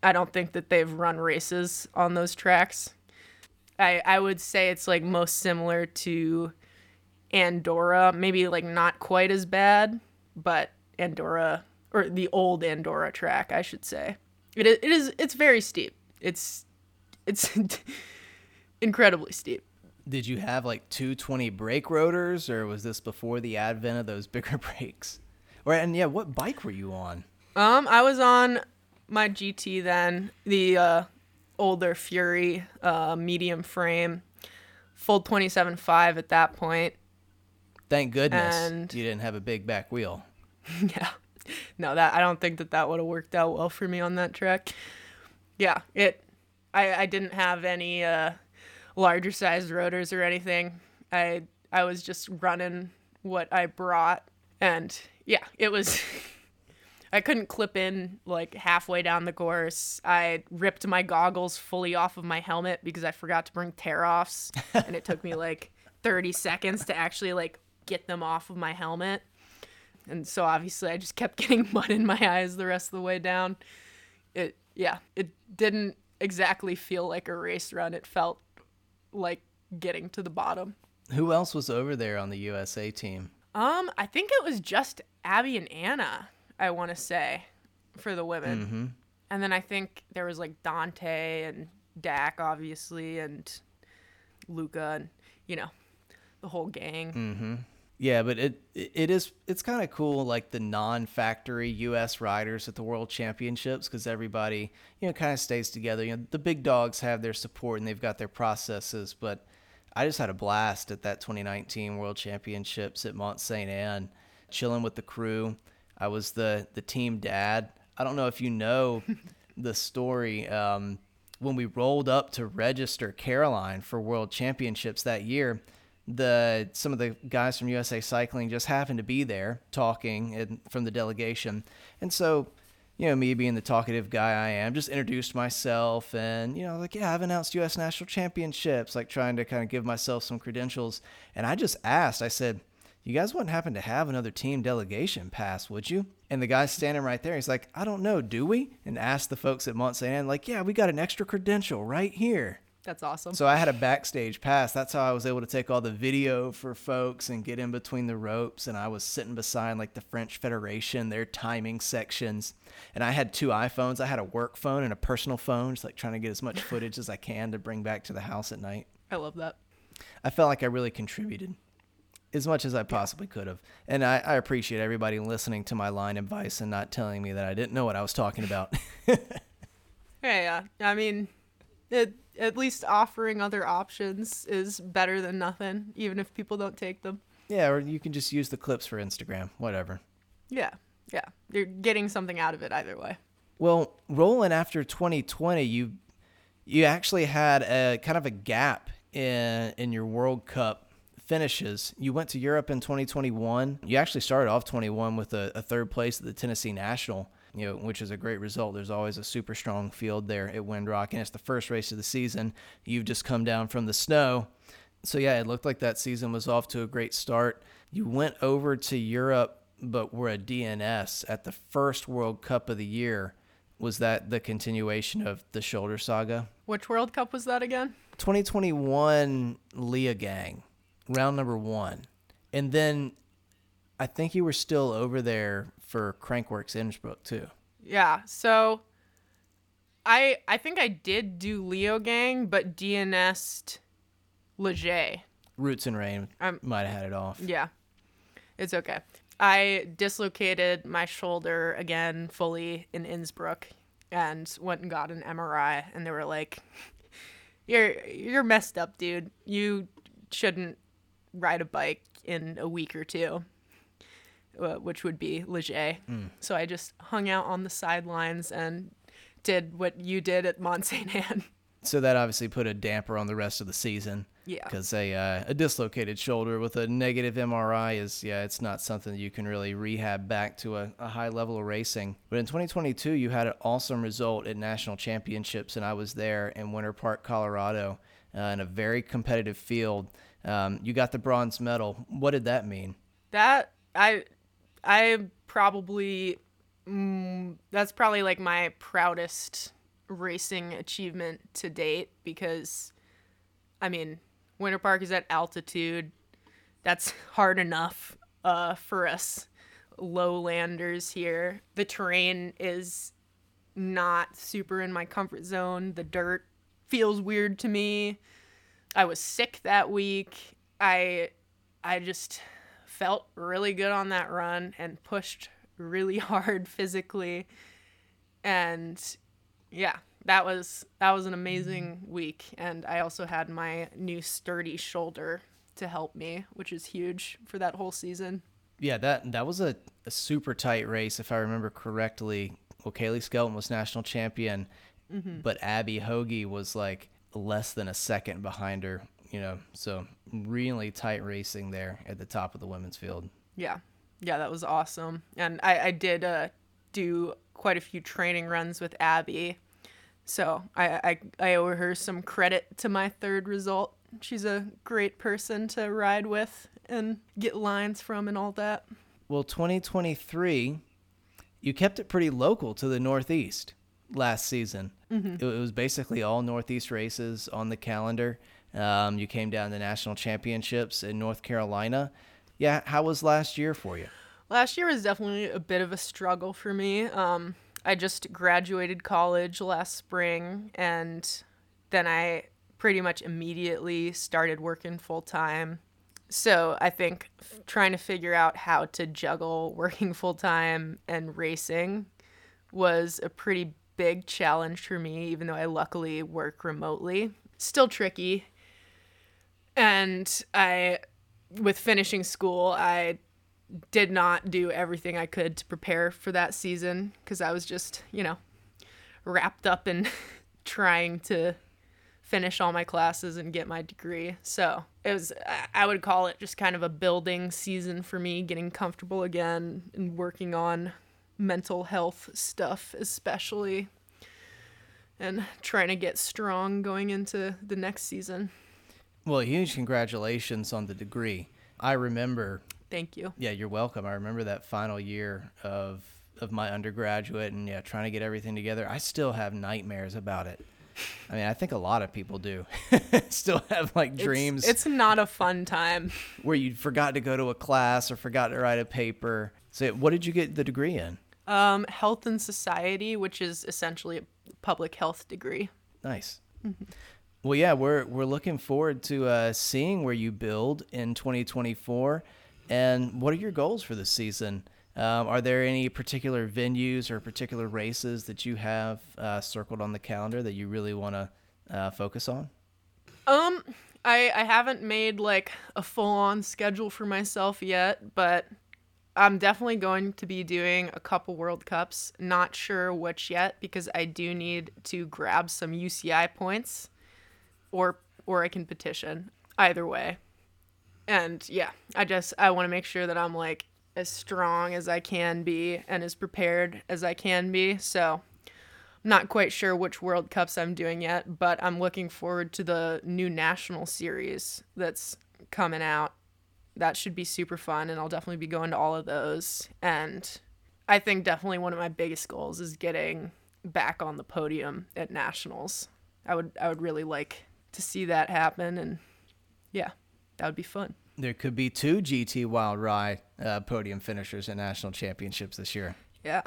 I don't think that they've run races on those tracks. I I would say it's like most similar to Andorra, maybe like not quite as bad, but Andorra or the old Andorra track, I should say. It is, it is it's very steep. It's it's incredibly steep. Did you have like 220 brake rotors, or was this before the advent of those bigger brakes? Or and yeah, what bike were you on? Um, I was on my GT then, the uh, older Fury, uh, medium frame, full 27.5 at that point. Thank goodness And- you didn't have a big back wheel. yeah. No, that I don't think that that would have worked out well for me on that track. Yeah, it. I I didn't have any uh, larger sized rotors or anything. I I was just running what I brought, and yeah, it was. I couldn't clip in like halfway down the course. I ripped my goggles fully off of my helmet because I forgot to bring tear offs, and it took me like 30 seconds to actually like get them off of my helmet. And so obviously I just kept getting mud in my eyes the rest of the way down. It yeah, it didn't exactly feel like a race run. It felt like getting to the bottom. Who else was over there on the USA team? Um, I think it was just Abby and Anna, I want to say, for the women. Mm-hmm. And then I think there was like Dante and Dak, obviously, and Luca, and you know, the whole gang. Mm-hmm. Yeah, but it it is it's kind of cool like the non-factory U.S. riders at the World Championships because everybody you know kind of stays together. You know the big dogs have their support and they've got their processes, but I just had a blast at that 2019 World Championships at Mont Sainte Anne, chilling with the crew. I was the the team dad. I don't know if you know the story. Um, when we rolled up to register Caroline for World Championships that year, the some of the guys from USA Cycling just happened to be there talking from the delegation, and so you know me being the talkative guy I am, just introduced myself and you know like yeah I've announced U.S. National Championships, like trying to kind of give myself some credentials, and I just asked, I said. You guys wouldn't happen to have another team delegation pass, would you? And the guy standing right there, he's like, I don't know, do we? And asked the folks at Mont Sainte Anne, like, yeah, we got an extra credential right here. That's awesome. So I had a backstage pass. That's how I was able to take all the video for folks and get in between the ropes. And I was sitting beside like the French Federation, their timing sections. And I had two iPhones. I had a work phone and a personal phone, just like trying to get as much footage as I can to bring back to the house at night. I love that. I felt like I really contributed as much as I possibly could have. And I, I appreciate everybody listening to my line advice and not telling me that I didn't know what I was talking about. Yeah, yeah. I mean, it, at least offering other options is better than nothing, even if people don't take them. yeah, or you can just use the clips for Instagram, whatever. Yeah, yeah. You're getting something out of it either way. Well, rolling after 2020, you you actually had a kind of a gap in in your World Cup finishes. You went to Europe in 2021. You actually started off 21 with a, a third place at the Tennessee National, you know, which is a great result. There's always a super strong field there at Windrock, and it's the first race of the season. You've just come down from the snow. So yeah, it looked like that season was off to a great start. You went over to Europe, but were a DNS at the first World Cup of the year. Was that the continuation of the shoulder saga? Which World Cup was that again? 2021 Leogang, round number one. And then I think you were still over there for Crankworx Innsbruck too. Yeah. So I I think I did do Leogang, but DNS'd Leger. Roots and Rain Um, might have had it off. Yeah. It's okay. I dislocated my shoulder again fully in Innsbruck and went and got an MRI and they were like you're you're messed up, dude. You shouldn't ride a bike in a week or two. Uh, Which would be Leger. So I just hung out on the sidelines and did what you did at Mont Sainte Anne. So that obviously put a damper on the rest of the season. Yeah. Because a uh, a dislocated shoulder with a negative MRI is yeah, it's not something that you can really rehab back to a, a high level of racing. But in 2022, you had an awesome result at national championships, and I was there in Winter Park, Colorado, uh, in a very competitive field. Um, you got the bronze medal. What did that mean? That I I probably mm, that's probably like my proudest racing achievement to date because I mean, Winter Park is at altitude. That's hard enough uh, for us lowlanders here. The terrain is not super in my comfort zone. The dirt feels weird to me. I was sick that week. I I just felt really good on that run and pushed really hard physically. And yeah, that was that was an amazing week and I also had my new sturdy shoulder to help me, which is huge for that whole season. Yeah, that that was a, a super tight race if I remember correctly. Well, Kaylee Skelton was national champion, mm-hmm. but Abby Hogie was like less than a second behind her. You know, so really tight racing there at the top of the women's field. Yeah, yeah, that was awesome. And I, I did uh, do quite a few training runs with Abby, so I, I I owe her some credit to my third result. She's a great person to ride with and get lines from and all that. Well, 2023, you kept it pretty local to the Northeast last season. Mm-hmm. It, it, was basically all Northeast races on the calendar. Um, you came down to national championships in North Carolina. Yeah, how was last year for you? Last year was definitely a bit of a struggle for me. Um, I just graduated college last spring, and then I pretty much immediately started working full time so I think trying to figure out how to juggle working full time and racing was a pretty big challenge for me, even though I luckily work remotely. Still tricky. And I, with finishing school, I did not do everything I could to prepare for that season because I was just, you know, wrapped up in trying to finish all my classes and get my degree. So it was, I would call it just kind of a building season for me, getting comfortable again and working on mental health stuff, especially, and trying to get strong going into the next season. Well, huge congratulations on the degree. I remember. Thank you. Yeah, you're welcome. I remember that final year of of my undergraduate and yeah, trying to get everything together. I still have nightmares about it. I mean, I think a lot of people do still have like dreams. It's, it's not a fun time where you forgot to go to a class or forgot to write a paper. So, what did you get the degree in? Um, health and society, which is essentially a public health degree. Nice. Mm-hmm. Well, yeah, we're we're looking forward to uh, seeing where you build in 2024. And what are your goals for this season? Um, are there any particular venues or particular races that you have uh, circled on the calendar that you really want to uh, focus on? Um, I I haven't made like a full on schedule for myself yet, but I'm definitely going to be doing a couple World Cups. Not sure which yet because I do need to grab some UCI points, or or I can petition. Either way, and yeah, I just I want to make sure that I'm like as strong as I can be and as prepared as I can be. So I'm not quite sure which World Cups I'm doing yet, but I'm looking forward to the new national series that's coming out. That should be super fun, and I'll definitely be going to all of those. And I think definitely one of my biggest goals is getting back on the podium at nationals. I would I would really like to see that happen, and yeah, that would be fun there could be two GT Wild Rye uh, podium finishers at national championships this year. Yeah,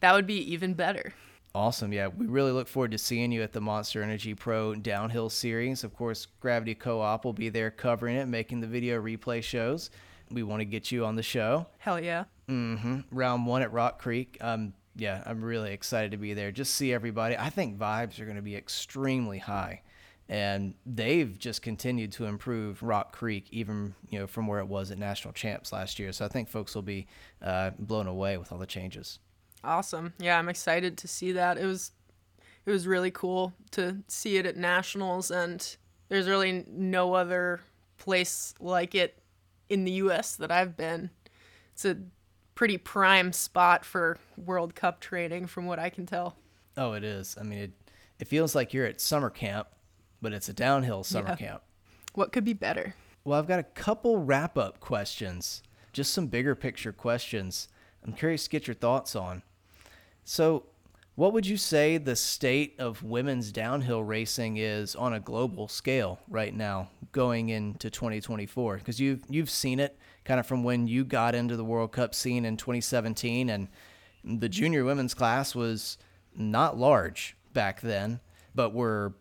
that would be even better. Awesome. Yeah, we really look forward to seeing you at the Monster Energy Pro Downhill Series. Of course, Gravity Co op will be there covering it, making the video replay shows. We want to get you on the show. Hell yeah. Mm-hmm. Round one at Rock Creek. Um, yeah, I'm really excited to be there. Just see everybody. I think vibes are going to be extremely high and they've just continued to improve Rock Creek, even you know from where it was at national champs last year. So I think folks will be uh, blown away with all the changes. Awesome, yeah, I'm excited to see that. It was it was really cool to see it at nationals, and there's really no other place like it in the U.S. that I've been. It's a pretty prime spot for World Cup training, from what I can tell. Oh, it is. I mean, it it feels like you're at summer camp but it's a downhill summer yeah. camp. What could be better? Well, I've got a couple wrap up questions, just some bigger picture questions. I'm curious to get your thoughts on. So, what would you say the state of women's downhill racing is on a global scale right now, going into 2024? Because you've you've seen it kind of from when you got into the World Cup scene in 2017, and the junior women's class was not large back then, but we're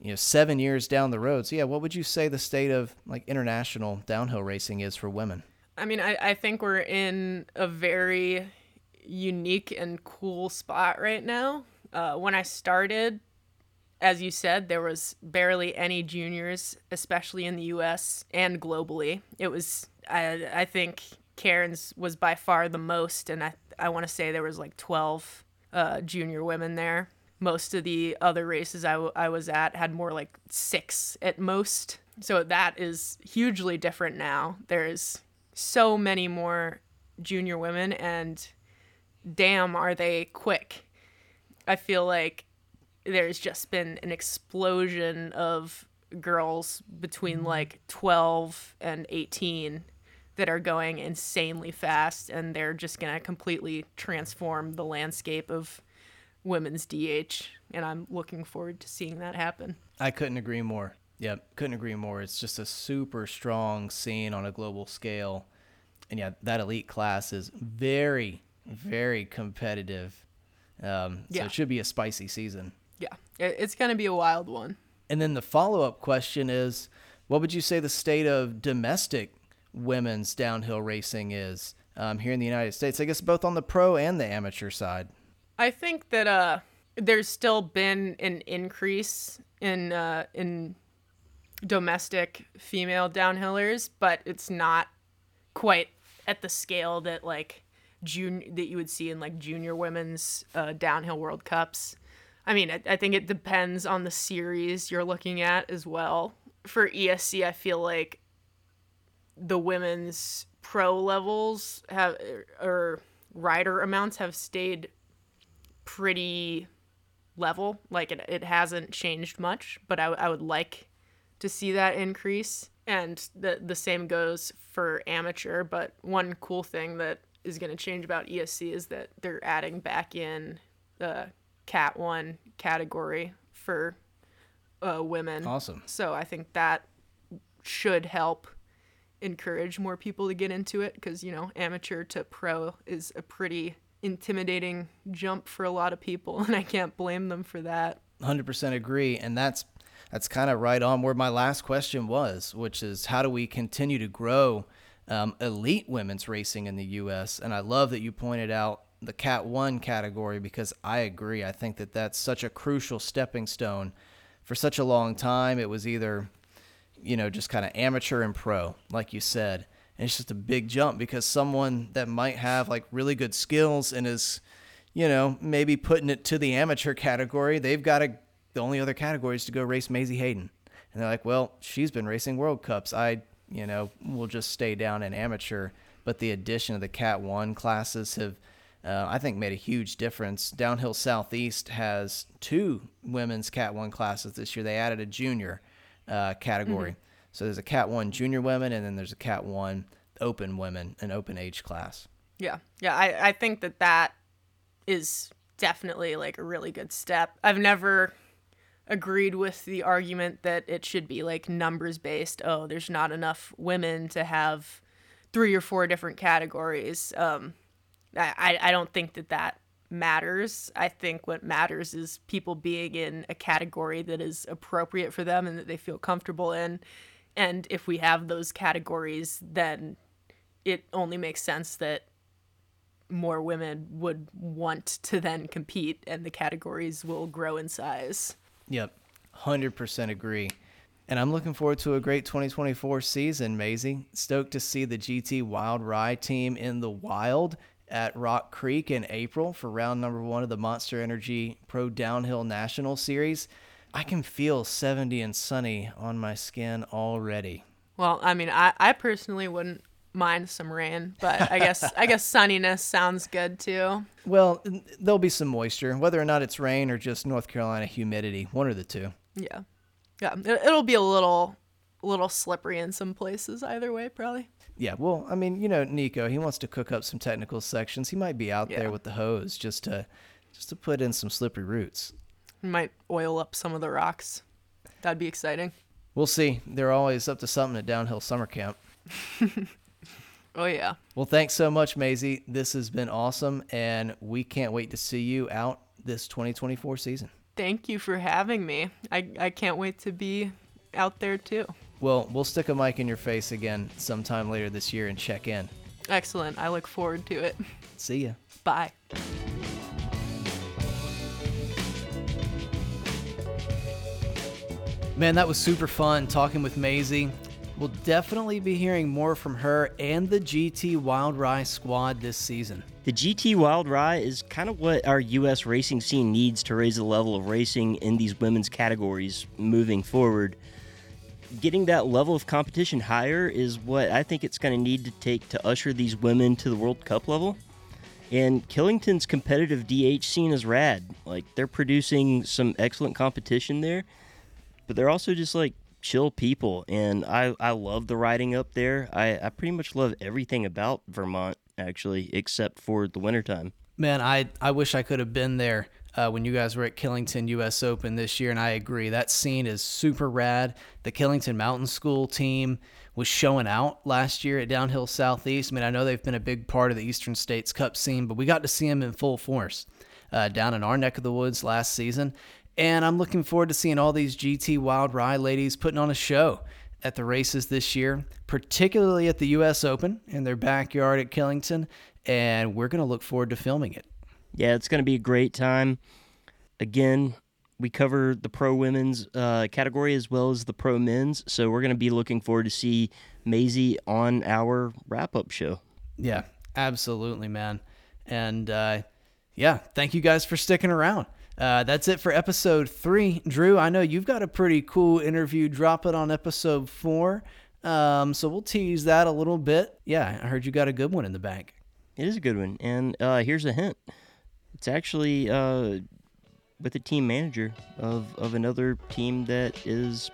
you know seven years down the road. So yeah, what would you say the state of like international downhill racing is for women? I mean, I, I think we're in a very unique and cool spot right now. Uh, when I started, as you said, there was barely any juniors, especially in the U.S. and globally. It was, I, I think, Cairns was by far the most, and I, I want to say there was like 12 uh, junior women there. Most of the other races I, w- I was at had more like six at most. So that is hugely different now. There's so many more junior women, and damn, are they quick. I feel like there's just been an explosion of girls between mm-hmm. like 12 and 18 that are going insanely fast and they're just going to completely transform the landscape of women's DH and I'm looking forward to seeing that happen. I couldn't agree more. Yep, couldn't agree more. It's just a super strong scene on a global scale. And yeah, that elite class is very very competitive. Um, so yeah. it should be a spicy season. Yeah, it's going to be a wild one. And then the follow up question is what would you say the state of domestic women's downhill racing is um, here in the United States? I guess both on the pro and the amateur side. I think that uh, there's still been an increase in uh, in domestic female downhillers, but it's not quite at the scale that like junior that you would see in like junior women's uh, downhill World Cups. I mean, I, I think it depends on the series you're looking at as well. For ESC, I feel like the women's pro levels have or rider amounts have stayed pretty level. Like it, it hasn't changed much, but I, I would like to see that increase. And the the same goes for amateur. But one cool thing that is going to change about ESC is that they're adding back in the Cat 1 category for uh, women. Awesome. So I think that should help encourage more people to get into it because, you know, amateur to pro is a pretty intimidating jump for a lot of people, and I can't blame them for that. 100% agree. And that's that's kind of right on where my last question was, which is how do we continue to grow um, elite women's racing in the U.S. And I love that you pointed out the Cat 1 category because I agree. I think that that's such a crucial stepping stone. For such a long time, it was either, you know, just kind of amateur and pro, like you said. And it's just a big jump because someone that might have like really good skills and is, you know, maybe putting it to the amateur category, they've got to, the only other category is to go race Mazie Hayden. And they're like, well, she's been racing World Cups. I you know, we'll just stay down in amateur. But the addition of the Cat 1 classes have, uh, I think, made a huge difference. Downhill Southeast has two women's Cat 1 classes this year. They added a junior uh, category. Mm-hmm. So there's a Cat 1 junior women, and then there's a Cat 1 open women, an open age class. Yeah. Yeah. I, I think that that is definitely like a really good step. I've never agreed with the argument that it should be like numbers based. Oh, there's not enough women to have three or four different categories. Um, I, I don't think that that matters. I think what matters is people being in a category that is appropriate for them and that they feel comfortable in. And if we have those categories, then it only makes sense that more women would want to then compete and the categories will grow in size. Yep, 100% agree. And I'm looking forward to a great 2024 season, Mazie. Stoked to see the GT Wild Rye team in the wild at Rock Creek in April for round number one of the Monster Energy Pro Downhill National Series. I can feel 70 and sunny on my skin already. Well, I mean, I, I personally wouldn't mind some rain, but I guess I guess sunniness sounds good too. Well, there'll be some moisture, whether or not it's rain or just North Carolina humidity, one or the two. Yeah, yeah, it, will be a little little slippery in some places either way, probably. Yeah, well, I mean, you know, Nico, he wants to cook up some technical sections. He might be out Yeah. there with the hose just to just to put in some slippery roots. Might oil up some of the rocks. That'd be exciting. We'll see. They're always up to something at Downhill Summer Camp. Oh yeah. Well, thanks so much, Mazie. This has been awesome, and we can't wait to see you out this 2024 season. Thank you for having me. I, I can't wait to be out there too. Well, we'll stick a mic in your face again sometime later this year and check in. Excellent. I look forward to it. See ya. Bye. Man, that was super fun talking with Mazie. We'll definitely be hearing more from her and the GT Wild Rye squad this season. The GT Wild Rye is kind of what our U.S. racing scene needs to raise the level of racing in these women's categories moving forward. Getting that level of competition higher is what I think it's going to need to take to usher these women to the World Cup level. And Killington's competitive DH scene is rad. Like, they're producing some excellent competition there, but they're also just like chill people. And I, I love the riding up there. I, I pretty much love everything about Vermont, actually, except for the wintertime. Man, I, I wish I could have been there uh, when you guys were at Killington US Open this year, and I agree. That scene is super rad. The Killington Mountain School team was showing out last year at Downhill Southeast. I mean, I know they've been a big part of the Eastern States Cup scene, but we got to see them in full force uh, down in our neck of the woods last season. And I'm looking forward to seeing all these GT Wild Rye ladies putting on a show at the races this year, particularly at the US Open in their backyard at Killington. And we're going to look forward to filming it. Yeah, it's going to be a great time. Again, we cover the pro women's uh, category as well as the pro men's, so we're going to be looking forward to see Mazie on our wrap up show. Yeah, absolutely, man. And uh, yeah, thank you guys for sticking around. Uh, that's it for episode three. Drew, I know you've got a pretty cool interview dropping on episode four. Um, so we'll tease that a little bit. Yeah, I heard you got a good one in the bank. It is a good one, and uh, here's a hint: it's actually uh, with the team manager of of another team that is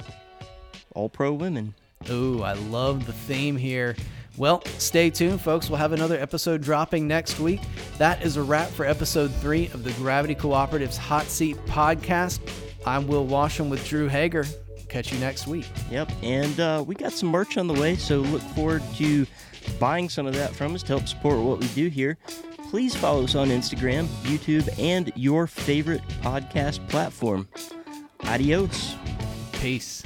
all pro women. Ooh, I love the theme here. Well, stay tuned, folks. We'll have another episode dropping next week. That is a wrap for episode three of the Gravity Cooperative's Hot Seat podcast. I'm Will Washam with Drew Hager. Catch you next week. Yep, and uh, we got some merch on the way, so look forward to buying some of that from us to help support what we do here. Please follow us on Instagram, YouTube, and your favorite podcast platform. Adios. Peace.